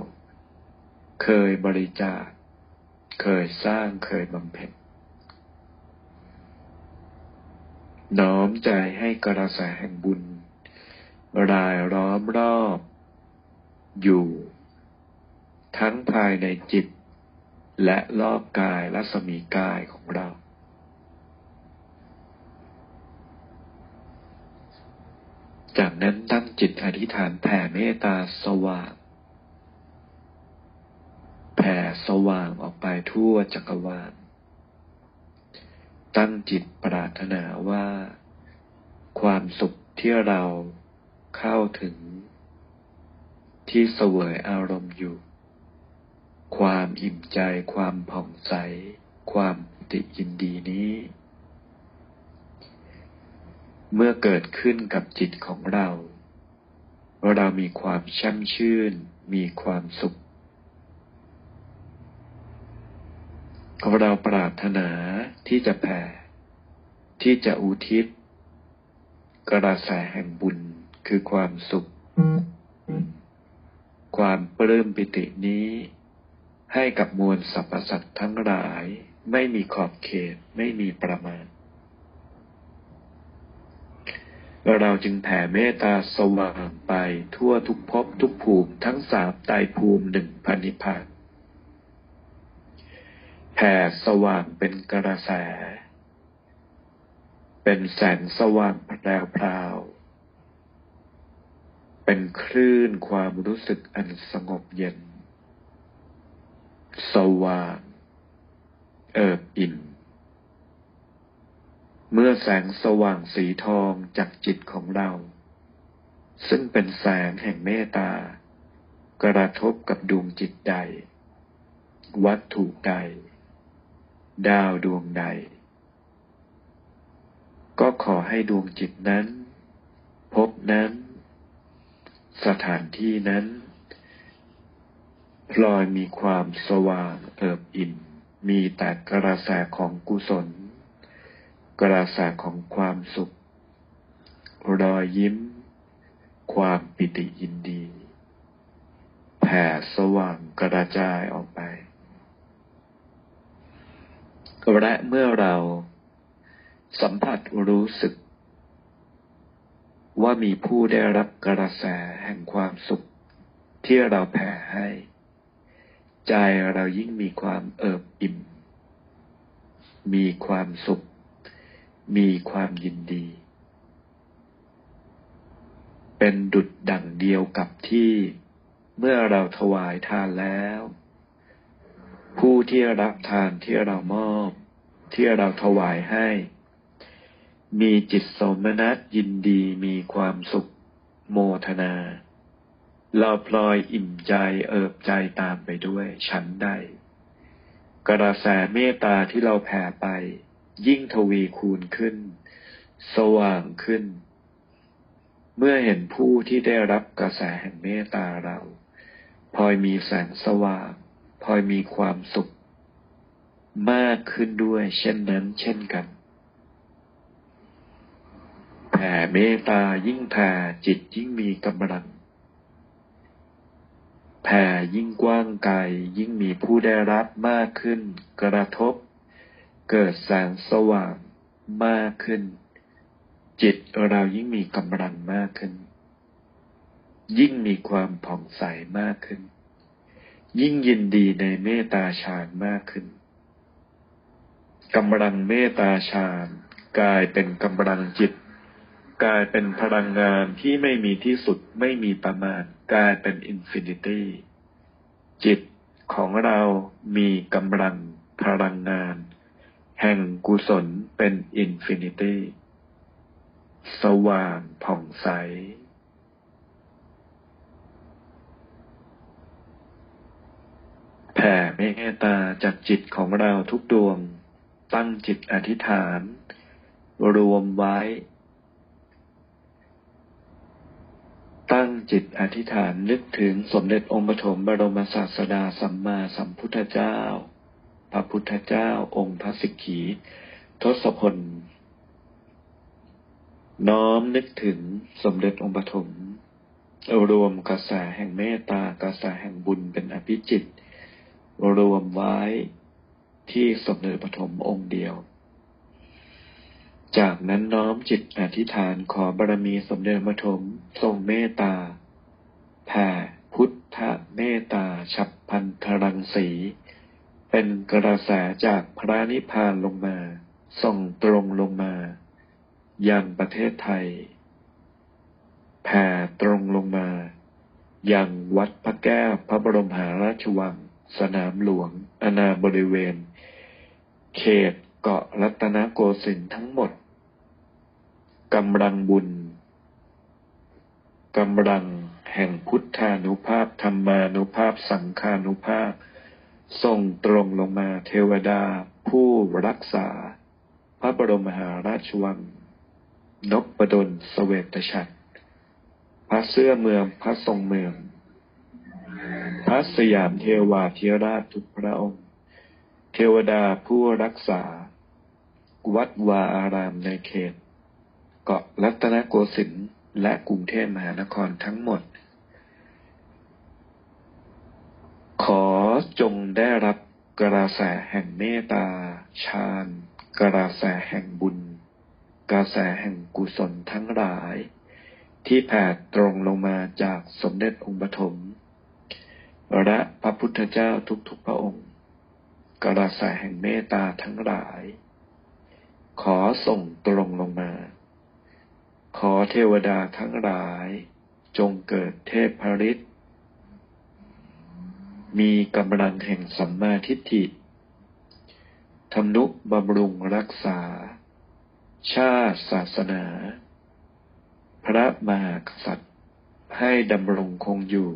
เคยบริจาค เคยสร้างเคยบำเพ็ญน้อมใจให้กระแสแห่งบุญ รายล้อมรอบ อยู่ ทั้งภายในจิต และรอบกายและสมีกายของเรา จากนั้นตั้งจิตอธิษฐานแผ่เมตตาสว่าง แผ่สว่างออกไปทั่วจักรวาล ตั้งจิตปรารถนาว่า ความสุขที่เราเข้าถึง ที่เสวยอารมณ์อยู่ ความอิ่มใจ ความผ่องใส ความติยินดีนี้ เมื่อเกิดขึ้นกับจิตของเรา เรามีความช่ำชื่น มีความสุข เราปรารถนาที่จะแผ่ ที่จะอุทิศ กระแสแห่งบุญคือความสุข ความปลื้มปิตินี้ ให้กับมวลสรรพสัตว์ทั้งหลาย ไม่มีขอบเขตไม่มีประมาณ เราจึงแผ่เมตตาสว่างไปทั่วทุกภพทุกภูมิทั้งสามตายภูมิหนึ่งพันิพานแผ่สว่างเป็นกระแส เป็นแสงสว่างแปรพราว เป็นคลื่นความรู้สึกอันสงบเย็น สว่าง เอิบอิ่ม เมื่อแสงสว่างสีทองจากจิตของเรา ซึ่งเป็นแสงแห่งเมตตา กระทบกับดวงจิตใด วัตถุใด ดาวดวงใด ก็ขอให้ดวงจิตนั้น พบนั้น สถานที่นั้นพลอยมีความสว่างเอิบอิ่ม มีแต่กระแสของกุศล กระแสของความสุข รอยยิ้ม ความปิติยินดี แผ่สว่างกระจายออกไป และเมื่อเราสัมผัสรู้สึก ว่ามีผู้ได้รับกระแสแห่งความสุข ที่เราแผ่ให้ ใจเรายิ่งมีความเอิบอิ่ม มีความสุข มีความยินดี เป็นดุดดั่งเดียวกับที่เมื่อเราถวายทานแล้ว ผู้ที่รับทานที่เรามอบ ที่เราถวายให้ มีจิตสมนัตยินดีมีความสุขโมทนา เราพลอยอิ่มใจเอิบใจตามไปด้วยชั้นใด กระแสเมตตาที่เราแผ่ไป ยิ่งทวีคูณขึ้น สว่างขึ้น เมื่อเห็นผู้ที่ได้รับกระแสแห่งเมตตาเราพลอยมีแสงสว่างพลอยมีความสุข มากขึ้นด้วย เช่นนั้น เช่นกันแผ่เมตตายิ่งแผ่จิตยิ่งมีกำลังแผ่ยิ่งกว้างไกลยิ่งมีผู้ได้รับมากขึ้น กระทบ เกิดแสงสว่างมากขึ้น จิตเรายิ่งมีกำลังมากขึ้น ยิ่งมีความผ่องใสมากขึ้น ยิ่งยินดีในเมตตาฌานมากขึ้นกำลังเมตตาฌานกลายเป็นกำลังจิต กลายเป็นพลังงานที่ไม่มีที่สุดไม่มีประมาณกลายเป็น infinity จิตของเรามีกำลังพลังงาน แห่งกุศลเป็น infinity สว่างผ่องใส แผ่เมตตาจากจิตของเราทุกดวง ตั้งจิตอธิษฐาน รวมไว้ ตั้งจิตอธิษฐานนึกถึงสมเด็จองค์ปฐมบรมศาสดาสัมมาสัมพุทธเจ้า พระพุทธเจ้าองค์พระสิกขี ทศพล น้อมนึกถึงสมเด็จองค์ปฐมรวมกระแสแห่งเมตตากระแสแห่งบุญเป็นอภิจิต รวมไว้ที่สมเด็จปฐมองค์เดียว จากนั้นน้อมจิตอธิษฐานขอบารมีสมเด็จปฐมทรงเมตตาแผ่พุทธเมตตาฉับพันธรังสี เป็นกระแสจากพระนิพพานลงมาส่งตรงลงมา ยังประเทศไทย แผ่ตรงลงมา ยังวัดพระแก้วพระบรมหาราชวัง สนามหลวง อนาบริเวณ เขตเกาะรัตนโกสินทร์ทั้งหมดกำลังบุญกำลังแห่งพุทธานุภาพธรรมานุภาพสังฆานุภาพ ส่งตรงลงมาเทวดา ผู้รักษา พระบรมมหาราชวังนกประดลสเวตฉัตรพระเสื้อเมืองพระทรงเมือง พระสยามเทวาธิราชทุกพระองค์ เทวดาผู้รักษา วัดวาอารามในเขต เกาะรัตนโกสินทร์และกรุงเทพมหานครทั้งหมด ขอจงได้รับกระแสแห่งเมตตาฌานกระแสแห่งบุญ กระแสแห่งกุศลทั้งหลาย ที่แผ่ตรงลงมาจากสมเด็จองค์ปฐมและพระพุทธเจ้าทุกๆพระองค์ กระแสแห่งเมตตาทั้งหลาย ขอส่งตรงลงมา ขอเทวดาทั้งหลาย จงเกิดเทพฤทธิ์ มีกำลังแห่งสัมมาทิฏฐิทำนุบำรุงรักษา ชาติศาสนา พระมหากษัตริย์ให้ดำรงคงอยู่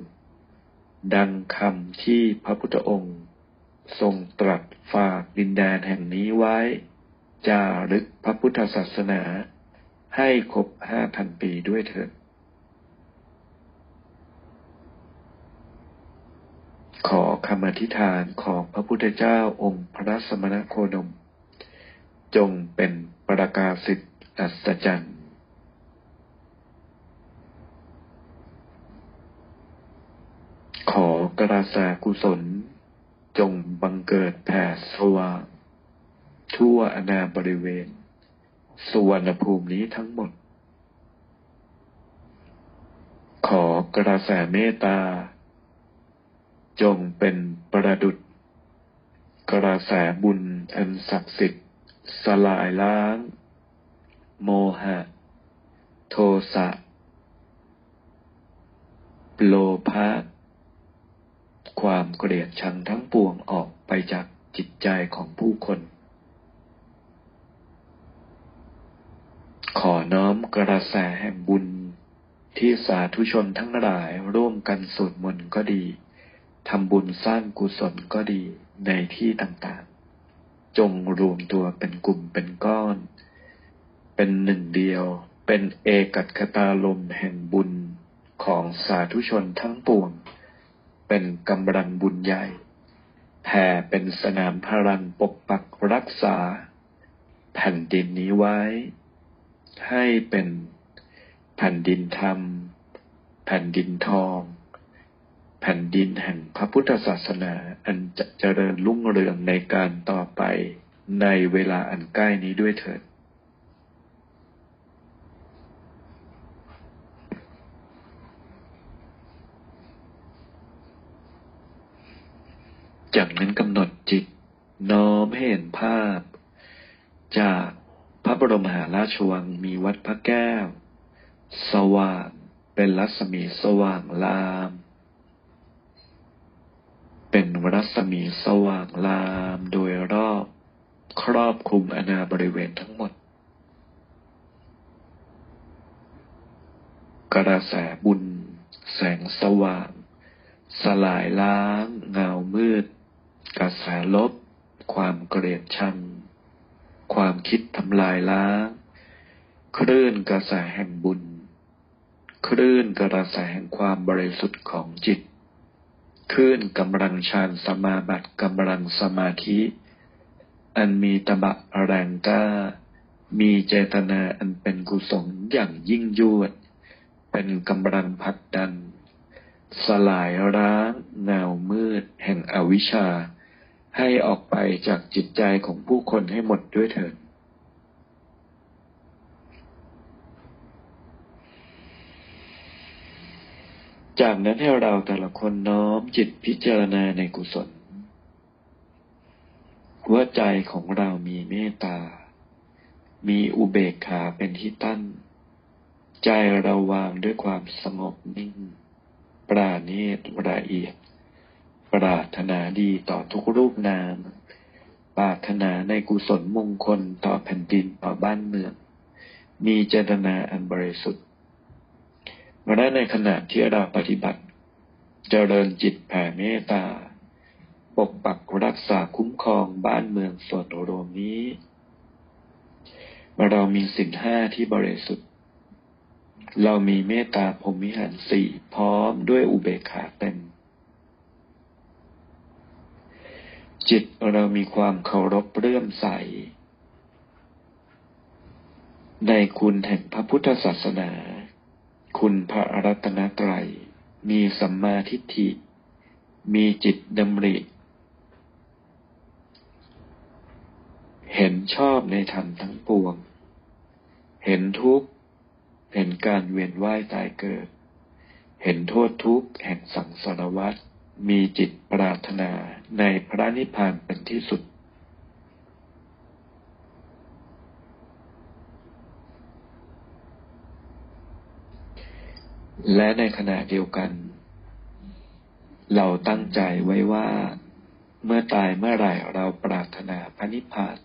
ดังคำที่พระพุทธองค์ทรงตรัสฝากดินแดนแห่งนี้ไว้ จารึกพระพุทธศาสนาให้ครบห้าพันปีด้วยเถิด ขอคำอธิษฐานของพระพุทธเจ้าองค์พระสมณโคดม จงเป็นประกาศสิทธิ์อัศจรรย์ ขอกระแสกุศล จงบังเกิดแผ่สว่างทั่วอนาบริเวณสวรรณภูมินี้ทั้งหมด ขอกระแสเมตตา จงเป็นประดุจกระแสบุญอันศักดิ์สิทธิ์ สลายล้าง โมหะ โทสะโลภะความเกลียดชังทั้งปวงออกไปจากจิตใจของผู้คน ขอน้อมกระแสแห่งบุญที่สาธุชนทั้งหลายร่วมกันสวดมนต์ก็ดี ทำบุญสร้างกุศลก็ดีในที่ต่างๆ จงรวมตัวเป็นกลุ่มเป็นก้อน เป็นหนึ่งเดียว เป็นเอกัตคตาลมแห่งบุญของสาธุชนทั้งปวง เป็นกำลังบุญใหญ่แผ่เป็นสนามพลังปกปักรักษา แผ่นดินนี้ไว้ ให้เป็นแผ่นดินธรรม แผ่นดินทอง แผ่นดินแห่งพระพุทธศาสนาอันจะเจริญรุ่งเรืองในการต่อไปในเวลาอันใกล้นี้ด้วยเถิด จากนั้นกำหนดจิต น้อมให้เห็นภาพ จากพระบรมหาราชวังมีวัดพระแก้ว สว่างเป็นรัศมีสว่างลาม เป็นรั ศมีสว่างลามโดยรอบ ครอบคลุมอนาบริเวณทั้งหมด กระแสบุญ แสงสว่าง สลายล้างเงามืด กระแสลบ ความเกลียดชัง ความคิดทำลายล้าง คลื่นกระแสแห่งบุญ คลื่นกระแสแห่งความบริสุทธิ์ของจิต คลื่นกำลังฌานสมาบัติกำลังสมาธิ อันมีตบะแรงกล้า มีเจตนาอันเป็นกุศลอย่างยิ่งยวด เป็นกำลังพัดดัน สลายร้างเงามืดแห่งอวิชชา ให้ออกไปจากจิตใจของผู้คนให้หมดด้วยเถิด จากนั้นให้เราแต่ละคนน้อมจิตพิจารณาในกุศล ว่าใจของเรามีเมตตา มีอุเบกขาเป็นที่ตั้ง ใจเราวางด้วยความสงบนิ่ง ปราณีตละเอียด ปรารถนาดีต่อทุกรูปนาม ปรารถนาในกุศลมงคลต่อแผ่นดินต่อบ้านเมือง มีเจตนาอันบริสุทธิ์ และในขณะที่เราปฏิบัติเจริญจิตแผ่เมตตา ปกปักรักษาคุ้มครองบ้านเมืองส่วนรวมนี้ เรามีสินห้าที่บริสุทธิ์ เรามีเมตตาพรมิหารสี่พร้อมด้วยอุเบกขาเต็ม จิตเรามีความเคารพเรื่อมใส ในคุณแห่งพระพุทธศาสนา คุณพระรัตนตรัย มีสัมมาทิฏฐิ มีจิตดำริ เห็นชอบในธรรมทั้งปวง เห็นทุกข์ เห็นการเวียนว่ายตายเกิด เห็นโทษทุกข์แห่งสังสารวัฏ มีจิตปรารถนาในพระนิพพานเป็นที่สุด และในขณะเดียวกัน เราตั้งใจไว้ว่า เมื่อตายเมื่อไหร่เราปรารถนาพระนิพพาน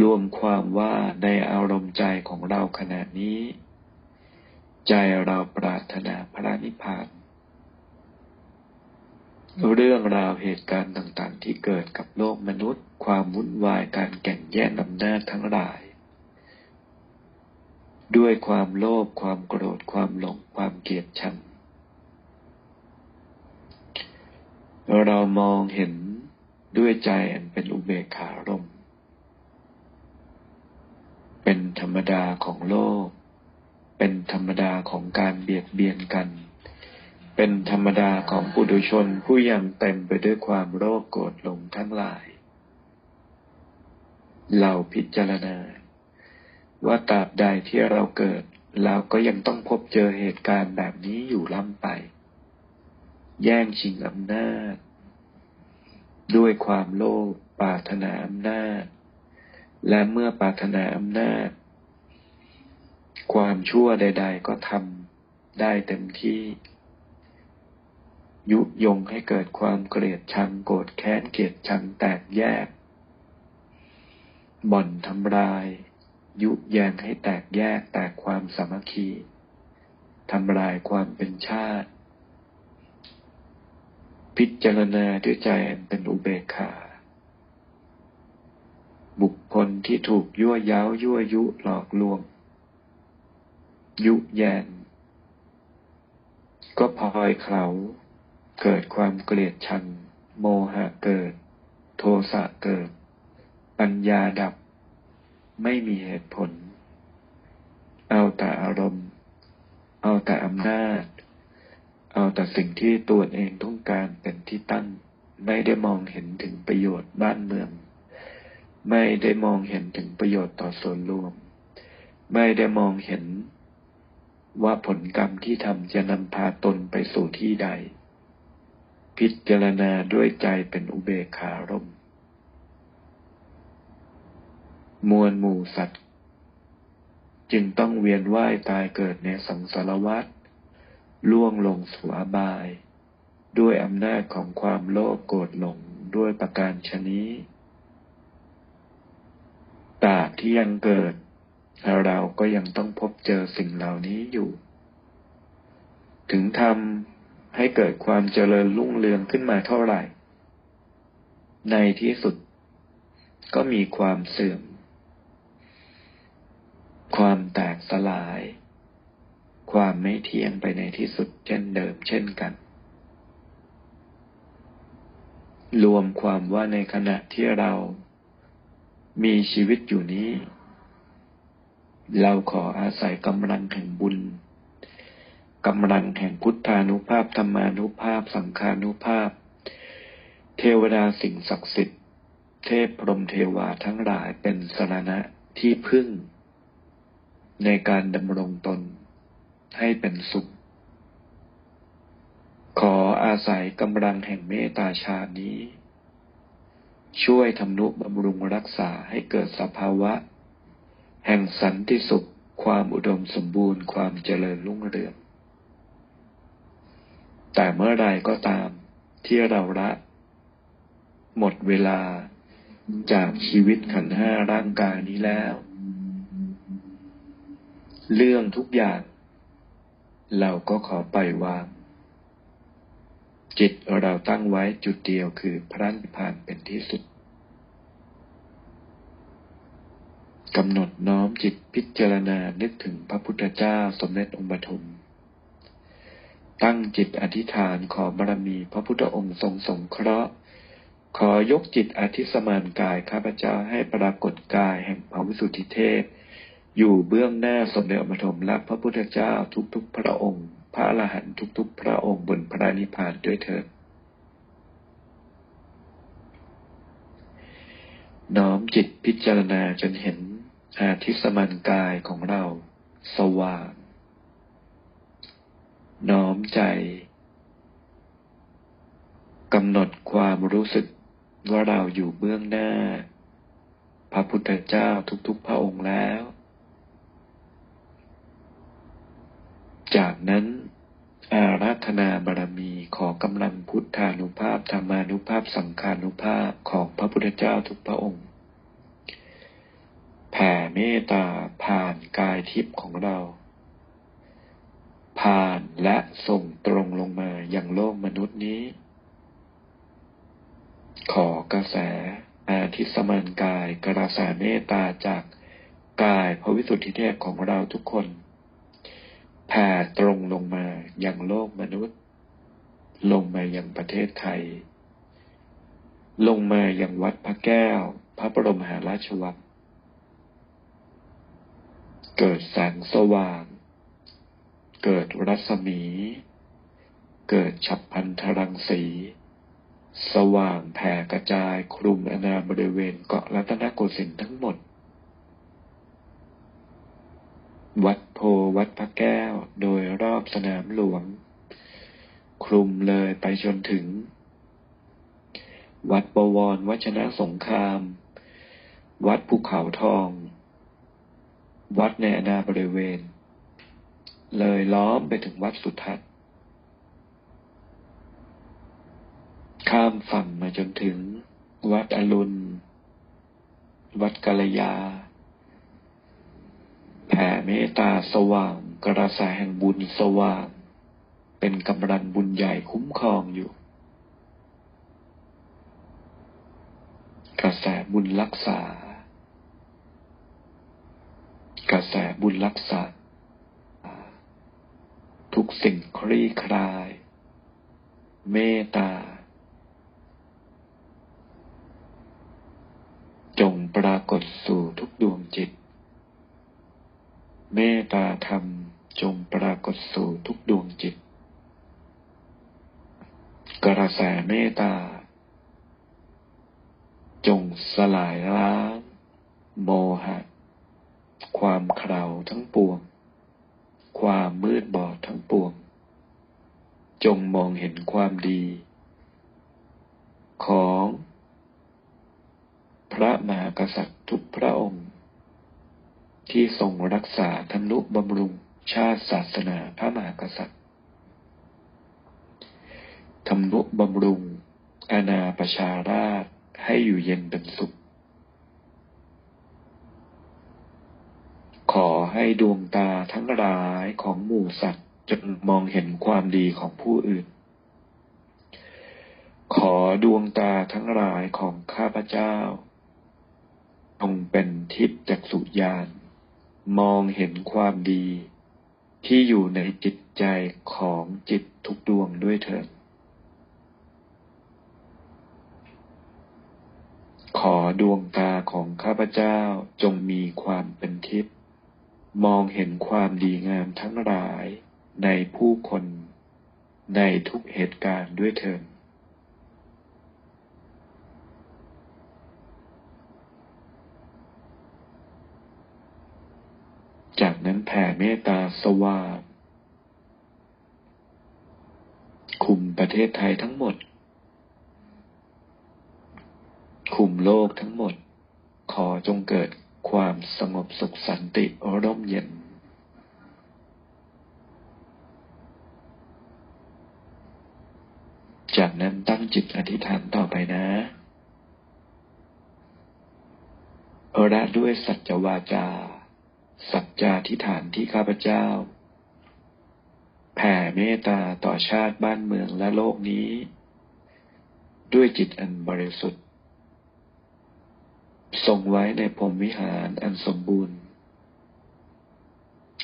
รวมความว่าในอารมณ์ใจของเราขณะนี้ ใจเราปรารถนาพระนิพพานเรื่องราวเหตุการณ์ต่างๆ ที่เกิดกับโลกมนุษย์ ความวุ่นวายการแข่งแย่งอำนาจทั้งหลาย ด้วยความโลภความโกรธความหลงความเกลียดชัง เรามองเห็นด้วยใจอันเป็นอุเบกขารมเป็นธรรมดาของโลก เป็นธรรมดาของการเบียดเบียนกัน เป็นธรรมดาของปุถุชนผู้ยังเต็มไปด้วยความโรคโกรธหลงทั้งหลาย เราพิจารณา ว่าตราบใดที่เราเกิด เราก็ยังต้องพบเจอเหตุการณ์แบบนี้อยู่ล่ำไป แย่งชิงอำนาจ ด้วยความโลภปรารถนาอำนาจ และเมื่อปรารถนาอำนาจ ความชั่วใด ๆ ก็ทำได้เต็มที่ ยุยงให้เกิดความเกลียดชังโกรธแค้นเกลียดชังแตกแยก บ่อนทำลาย ยุแยงให้แตกแยกแตกความสามัคคีทำลายความเป็นชาติ พิจารณาด้วยใจเป็นอุเบกขา บุคคลที่ถูกยั่วย้าวยั่วยุหลอกลวง ยุแยงก็พลอยเขาเกิดความเกลียดชัง โมหะเกิด โทสะเกิด ปัญญาดับ ไม่มีเหตุผล เอาแต่อารมณ์ เอาแต่อำนาจ เอาแต่สิ่งที่ตัวเองต้องการเป็นที่ตั้ง ไม่ได้มองเห็นถึงประโยชน์บ้านเมือง ไม่ได้มองเห็นถึงประโยชน์ต่อส่วนรวม ไม่ได้มองเห็นว่าผลกรรมที่ทำจะนำพาตนไปสู่ที่ใด พิจารณาด้วยใจเป็นอุเบกขารมณ์ มวลหมู่สัตว์ จึงต้องเวียนว่ายตายเกิดในสังสารวัฏล่วงลงสู่อบาย ด้วยอำนาจของความโลภโกรธหลงด้วยประการชนี้ตราบที่ยังเกิด เราก็ยังต้องพบเจอสิ่งเหล่านี้อยู่ ถึงทำให้เกิดความเจริญรุ่งเรืองขึ้นมาเท่าไหร่ ในที่สุดก็มีความเสื่อม ความแตกสลาย ความไม่เที่ยงไปในที่สุดเช่นเดิมเช่นกัน รวมความว่าในขณะที่เรา มีชีวิตอยู่นี้ เราขออาศัยกำลังแห่งบุญกำลังแห่งพุทธานุภาพธรรมานุภาพ สังขานุภาพ เทวดาสิ่งศักดิ์สิทธิ์ เทพพรหมเทวาทั้งหลายเป็นสรณะที่พึ่ง ในการดำรงตนให้เป็นสุข ขออาศัยกำลังแห่งเมตตาชานี้ ช่วยทำนุบำรุงรักษาให้เกิดสภาวะ แห่งสันติสุข ความอุดมสมบูรณ์ความเจริญรุ่งเรือง แต่เมื่อไรก็ตามที่เราละ หมดเวลาจากชีวิตขันห้าร่างกายนี้แล้ว เรื่องทุกอย่าง เราก็ขอปล่อยวาง จิตเราตั้งไว้จุดเดียวคือพระนิพพานเป็นที่สุดกำหนดน้อมจิตพิจารณานึกถึงพระพุทธเจ้าสมเด็จองค์ปฐมตั้งจิตอธิษฐานขอบารมีพระพุทธองค์ทรงสงเคราะห์ ขอยกจิตอธิสมานกายข้าพเจ้าให้ปรากฏกายแห่งพระวิสุทธิเทพ อยู่เบื้องหน้าสมเด็จอมรมและพระพุทธเจ้าทุกๆพระองค์ พระอรหันต์ทุกๆ พระองค์บนพระนิพพานด้วยเถิดน้อมจิตพิจารณาจนเห็นอาทิสมันกายของเราสว่าง น้อมใจกำหนดความรู้สึกว่าเราอยู่เบื้องหน้า พระพุทธเจ้าทุกๆพระองค์แล้ว จากนั้นอาราธนาบารมีขอกำลังพุทธานุภาพธรรมานุภาพสังขานุภาพของพระพุทธเจ้าทุกพระองค์ แผ่เมตตาผ่านกายทิพย์ของเรา ผ่านและส่งตรงลงมาอย่างโลกมนุษย์นี้ ขอกระแสอาทิสมานกายกระแสเมตตาจากกายพระวิสุทธิเทพของเราทุกคน แผ่ตรงลงมาอย่างโลกมนุษย์ ลงมาอย่างประเทศไทย ลงมาอย่างวัดพระแก้ว พระบรมหาราชวังเกิดแสงสว่าง เกิดรัศมี เกิดฉับพันธรังสี สว่างแผ่กระจายคลุมอนาบริเวณเกาะรัตนโกสินทร์ทั้งหมด วัดโพวัดพระแก้ว โดยรอบสนามหลวง คลุมเลยไปจนถึง วัดบวรวัชนะสงคราม วัดภูเขาทอง วัดในอนาบริเวณ เลยล้อมไปถึงวัดสุทัศน์ ข้ามฝั่งมาจนถึง วัดอรุณ วัดกาลยา แผ่เมตตาสว่างกระแสแห่งบุญสว่าง เป็นกำลังบุญใหญ่คุ้มครองอยู่ กระแสบุญรักษา กระแสบุญรักษา ทุกสิ่งคลี่คลาย เมตตา จงปรากฏสู่ทุกดวงจิต เมตตาธรรมจงปรากฏสู่ทุกดวงจิต กระแสเมตตา จงสลายล้างโมหะ ความเขลาทั้งปวง ความมืดบอดทั้งปวง จงมองเห็นความดี ของ พระมหากษัตริย์ทุกพระองค์ ที่ทรงรักษาทนุบำรุงชาติศาสนาพระมหากษัตริย์ทำนุบำรุง อาณาประชาราชให้อยู่เย็นเป็นสุข ขอให้ดวงตาทั้งหลายของหมู่สัตว์จงมองเห็นความดีของผู้อื่น ขอดวงตาทั้งหลายของข้าพเจ้าจงเป็นทิพย์จักสุญาน มองเห็นความดี ที่อยู่ในจิตใจของจิตทุกดวงด้วยเถิด ขอดวงตาของข้าพเจ้าจงมีความเป็นทิพย์มองเห็นความดีงามทั้งหลายในผู้คน ในทุกเหตุการณ์ด้วยเถิด จากนั้นแผ่เมตตาสว่างคุมประเทศไทยทั้งหมด คุมโลกทั้งหมด ขอจงเกิดความสงบสุขสันติร่มเย็น จากนั้นตั้งจิตอธิษฐานต่อไปนะและด้วยสัจวาจา สัจจาธิฐานที่ข้าพเจ้า แผ่เมตตาต่อชาติบ้านเมืองและโลกนี้ ด้วยจิตอันบริสุทธิ์ทรงไว้ในพรหมวิหารอันสมบูรณ์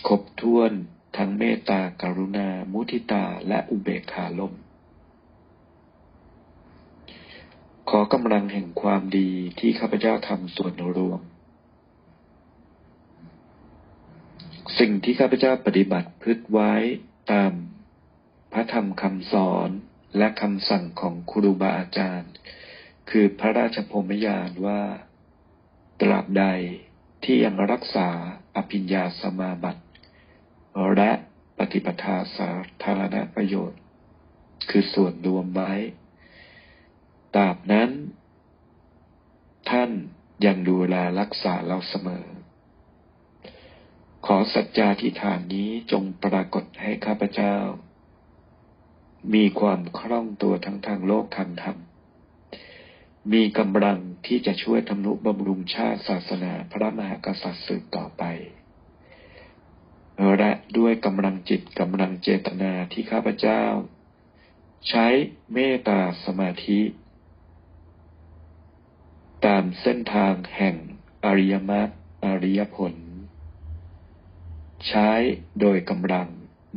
ครบถ้วนทั้งเมตตากรุณา มุทิตาและอุเบกขาลม ขอกำลังแห่งความดีที่ข้าพเจ้าทำส่วนรวม สิ่งที่ข้าพเจ้าปฏิบัติพฤติไว้ตามพระธรรมคำสอนและคำสั่งของครูบาอาจารย์ คือพระราชพมยานว่า ตราบใดที่ยังรักษาอภิญญาสมาบัติและปฏิปทาสาธารณประโยชน์ คือส่วนรวมไว้ตราบนั้น ท่านยังดูแลรักษาเราเสมอ ขอสัจจาธิฐานนี้จงปรากฏให้ข้าพเจ้า มีความคล่องตัวทั้งทางโลกทางธรรม มีกำลังที่จะช่วยทำนุบำรุงชาติศาสนาพระมหากษัตริย์สืบต่อไป และด้วยกำลังจิตกำลังเจตนาที่ข้าพเจ้า ใช้เมตตาสมาธิ ตามเส้นทางแห่งอริยมรรคอริยผล ใช้โดยกำลัง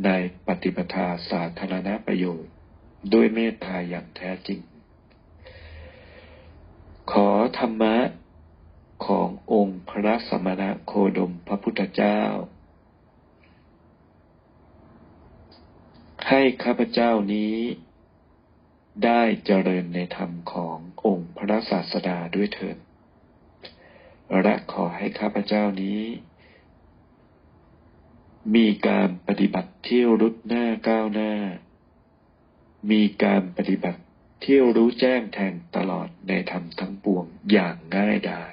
ในปฏิปทาสาธารณประโยชน์ ด้วยเมตตาอย่างแท้จริง ขอธรรมะขององค์พระสมณะโคดมพระพุทธเจ้า ให้ข้าพเจ้านี้ได้เจริญในธรรมขององค์พระศาสดาด้วยเถิดและขอให้ข้าพเจ้านี้ มีการปฏิบัติเที่ยวรุดหน้าก้าวหน้า มีการปฏิบัติเที่ยวรู้แจ้งแทงตลอดในธรรมทั้งปวงอย่างง่ายดาย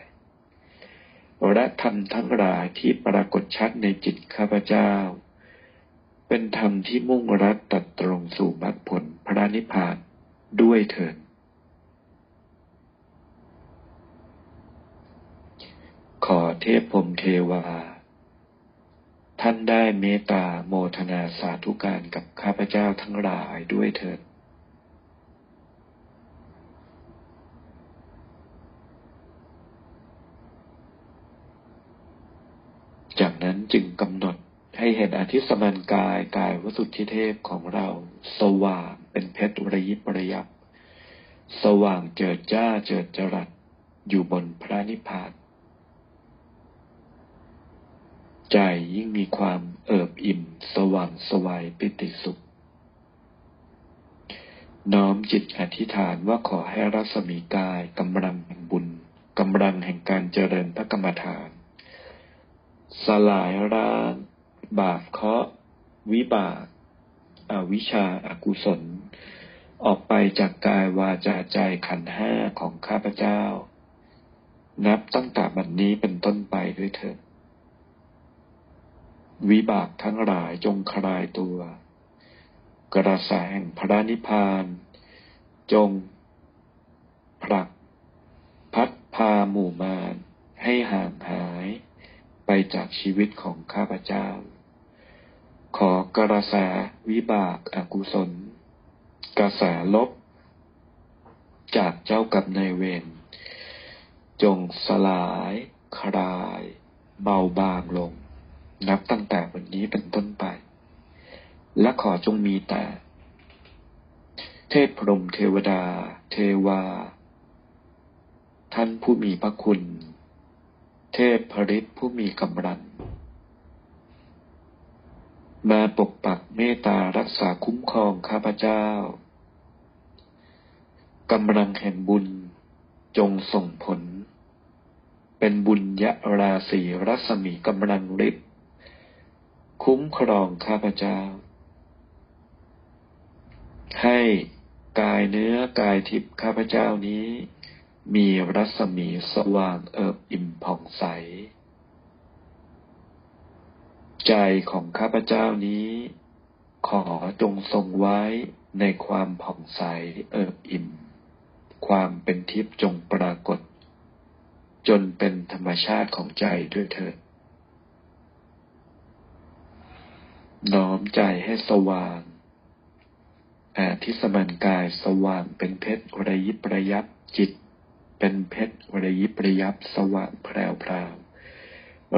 และธรรมทั้งหลายที่ปรากฏชัดในจิตข้าพเจ้า เป็นธรรมที่มุ่งรัดตัดตรงสู่มรรคผลพระนิพพานด้วยเถิดขอเทพพรมเทวา ท่านได้เมตตาโมทนาสาธุการกับข้าพเจ้าทั้งหลายด้วยเถิด จากนั้นจึงกำหนดให้เห็นอธิสมันกายกายวสุทธิเทพของเราสว่างเป็นเพชรระยิบระยับ สว่างเจิดจ้าเจิดจรัสอยู่บนพระนิพพาน ใจยิ่งมีความเอิบอิ่ม สว่างสวัยปิติสุข น้อมจิตอธิษฐานว่าขอให้รัศมีกายกำลังแห่งบุญกำลังแห่งการเจริญพระกรรมฐาน สลายร้างบาปเคาะ วิบากอวิชาอากุศล ออกไปจากกายวาจาใจขันห้าของข้าพเจ้า นับตั้งแต่บัดนนี้เป็นต้นไปด้วยเถิด วิบากทั้งหลายจงคลายตัว กระแสแห่งพระนิพพาน จงผลัก พัดพาหมู่มารให้ห่างหายไปจากชีวิตของข้าพเจ้า ขอกระแสวิบากอากุศล กระแสลบ จากเจ้ากับนายเวรจงสลาย คลาย เบาบางลง นับตั้งแต่วันนี้เป็นต้นไป และขอจงมีแต่ เทพพรมเทวดา เทวา ท่านผู้มีพระคุณ เทพพริตผู้มีกำลังมาปกปักเมตตารักษาคุ้มครองข้าพเจ้ากำลังแห่งบุญจงส่งผล เป็นบุญยราศีรัศมีกำลังฤทธิ์ คุ้มครองข้าพเจ้า ให้กายเนื้อกายทิพย์ข้าพเจ้านี้ มีรัศมีสว่างเอิบอิ่มผ่องใส ใจของข้าพเจ้านี้ ขอจงทรงไว้ในความผ่องใสเอิบอิ่ม ความเป็นทิพย์จงปรากฏ จนเป็นธรรมชาติของใจด้วยเถิด น้อมใจให้สว่างอาทิสมันกายสว่างเป็นเพชรระยิบระยับจิต เป็นเพชรระยิบระยับสว่างแพรวพราว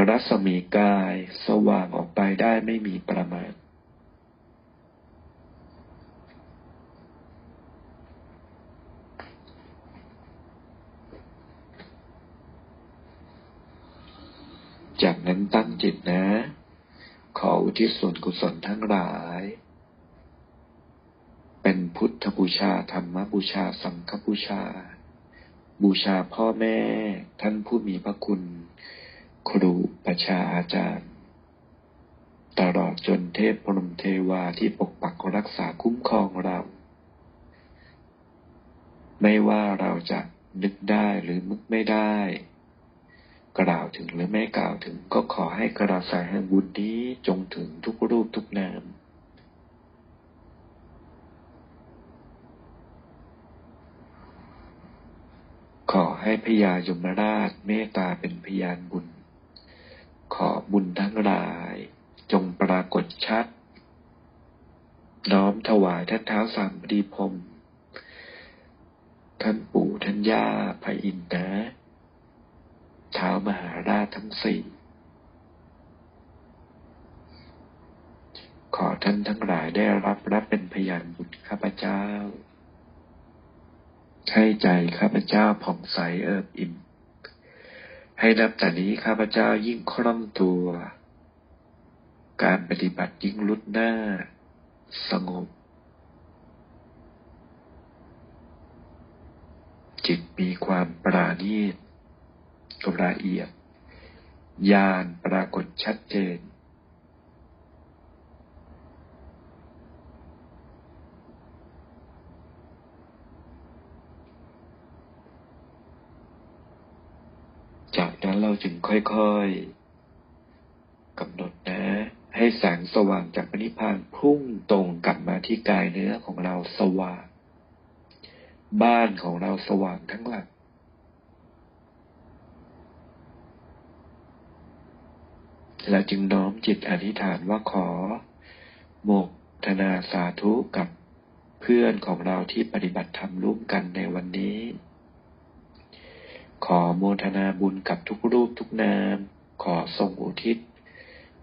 รัศมีกายสว่างออกไปได้ไม่มีประมาณจากนั้นตั้งจิตนะ ขออุทิศส่วนกุศลทั้งหลาย เป็นพุทธบูชาธรรมบูชาสังฆบูชา บูชาพ่อแม่ ท่านผู้มีพระคุณ ครูประชาอาจารย์ ตลอดจนเทพพรมเทวาที่ปกปักรักษาคุ้มครองเรา ไม่ว่าเราจะนึกได้หรือมึกไม่ได้ กล่าวถึงหรือไม่กล่าวถึง ก็ขอให้กระแสแห่งบุญนี้จงถึงทุกรูปทุกนามขอให้พญายมราชเมตตาเป็นพยานบุญ ขอบุญทั้งหลาย จงปรากฏชัด น้อมถวายท่านเท้าสามดีพรมท่านปู่ท่านย่าพระอินทร์นะ เท้ามหาราชทั้งสี่ ขอท่านทั้งหลายได้รับรับเป็นพยานบุญข้าพเจ้า ให้ใจข้าพเจ้าผ่องใสเอิบอิ่ม ให้นับแต่นี้ข้าพเจ้ายิ่งคล่องตัว การปฏิบัติยิ่งลุดหน้า สงบจิตมีความปราณีต ละเอียดญาณปรากฏชัดเจน จากนั้นเราจึงค่อยๆกำหนดนะ ให้แสงสว่างจากนิพพานพุ่งตรงกลับมาที่กายเนื้อของเราสว่าง บ้านของเราสว่างทั้งหลัง และจึงน้อมจิตอธิษฐานว่าขอโมกธนาสาธุกับเพื่อนของเราที่ปฏิบัติธรรมร่วมกันในวันนี้ ขอโมทนาบุญกับทุกรูปทุกนาม ขอทรงอุทิศ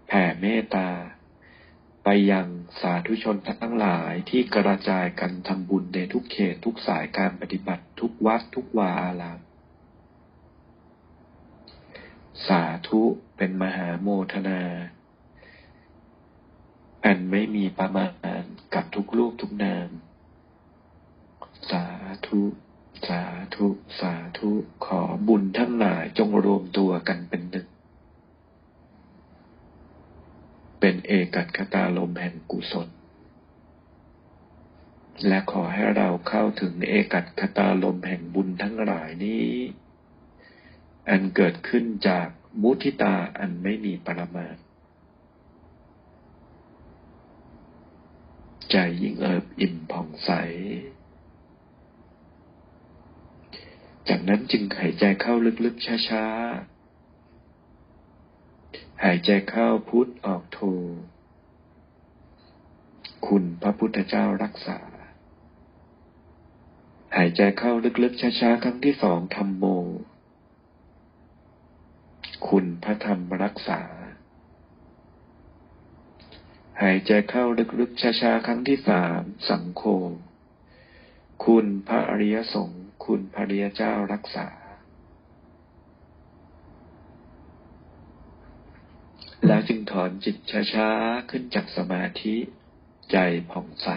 แผ่เมตตา ไปยังสาธุชนทั้งหลายที่กระจายกันทำบุญในทุกเขตทุกสายการปฏิบัติทุกวัดทุกวาอาราม สาธุเป็นมหาโมทนา อันไม่มีประมาณกับทุกลูกทุกนาม สาธุ สาธุ สาธุ ขอบุญทั้งหลายจงรวมตัวกันเป็นหนึ่ง เป็นเอกัคตาลมแห่งกุศล และขอให้เราเข้าถึงเอกัคตาลมแห่งบุญทั้งหลายนี้ อันเกิดขึ้นจากมุทิตาอันไม่มีปรมาณใจยิ่งเอิบอิ่มผ่องใส จากนั้นจึงหายใจเข้าลึกๆช้าๆ หายใจเข้าพุทธออกโท คุณพระพุทธเจ้ารักษา หายใจเข้าลึกๆช้าๆ ครั้งที่สองทำโม คุณพระธรรมรักษา หายใจเข้าลึกๆช้าๆครั้งที่สามสังโฆคุณพระอริยสงฆ์คุณพระริยเจ้ารักษา แล้วจึงถอนจิตช้าๆขึ้นจากสมาธิ ใจผ่องใส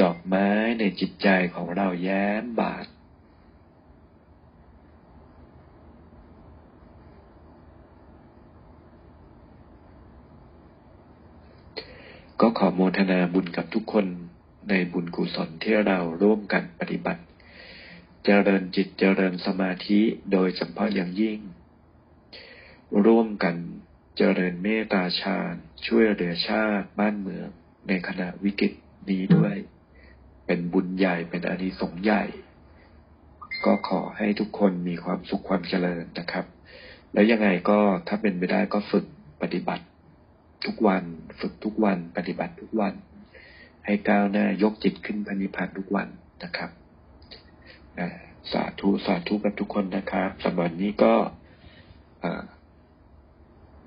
ดอกไม้ในจิตใจของเราแย้มบาน ก็ขอโมทนาบุญกับทุกคนในบุญกุศลที่เราร่วมกันปฏิบัติ เจริญจิตเจริญสมาธิโดยเฉพาะอย่างยิ่ง ร่วมกันเจริญเมตตาฌานช่วยเหลือชาติบ้านเมืองในขณะวิกฤตนี้ด้วย เป็นบุญใหญ่เป็นอานิสงส์ใหญ่ ก็ขอให้ทุกคนมีความสุขความเจริญนะครับ แล้วยังไงก็ถ้าเป็นไปได้ก็ฝึกปฏิบัติ ทุกวันฝึกทุกวัน ปฏิบัติทุกวัน ให้ก้าวหน้ายกจิตขึ้นพันิพันธ์ทุกวันนะครับสาธุสาธุกับทุกคนนะครับสำหรับนี้ก็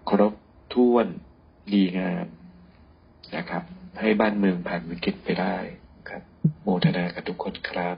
ครบถ้วนดีงามนะครับ ให้บ้านเมืองผ่านวิกฤตไปได้ครับ โมทนากับทุกคนครับ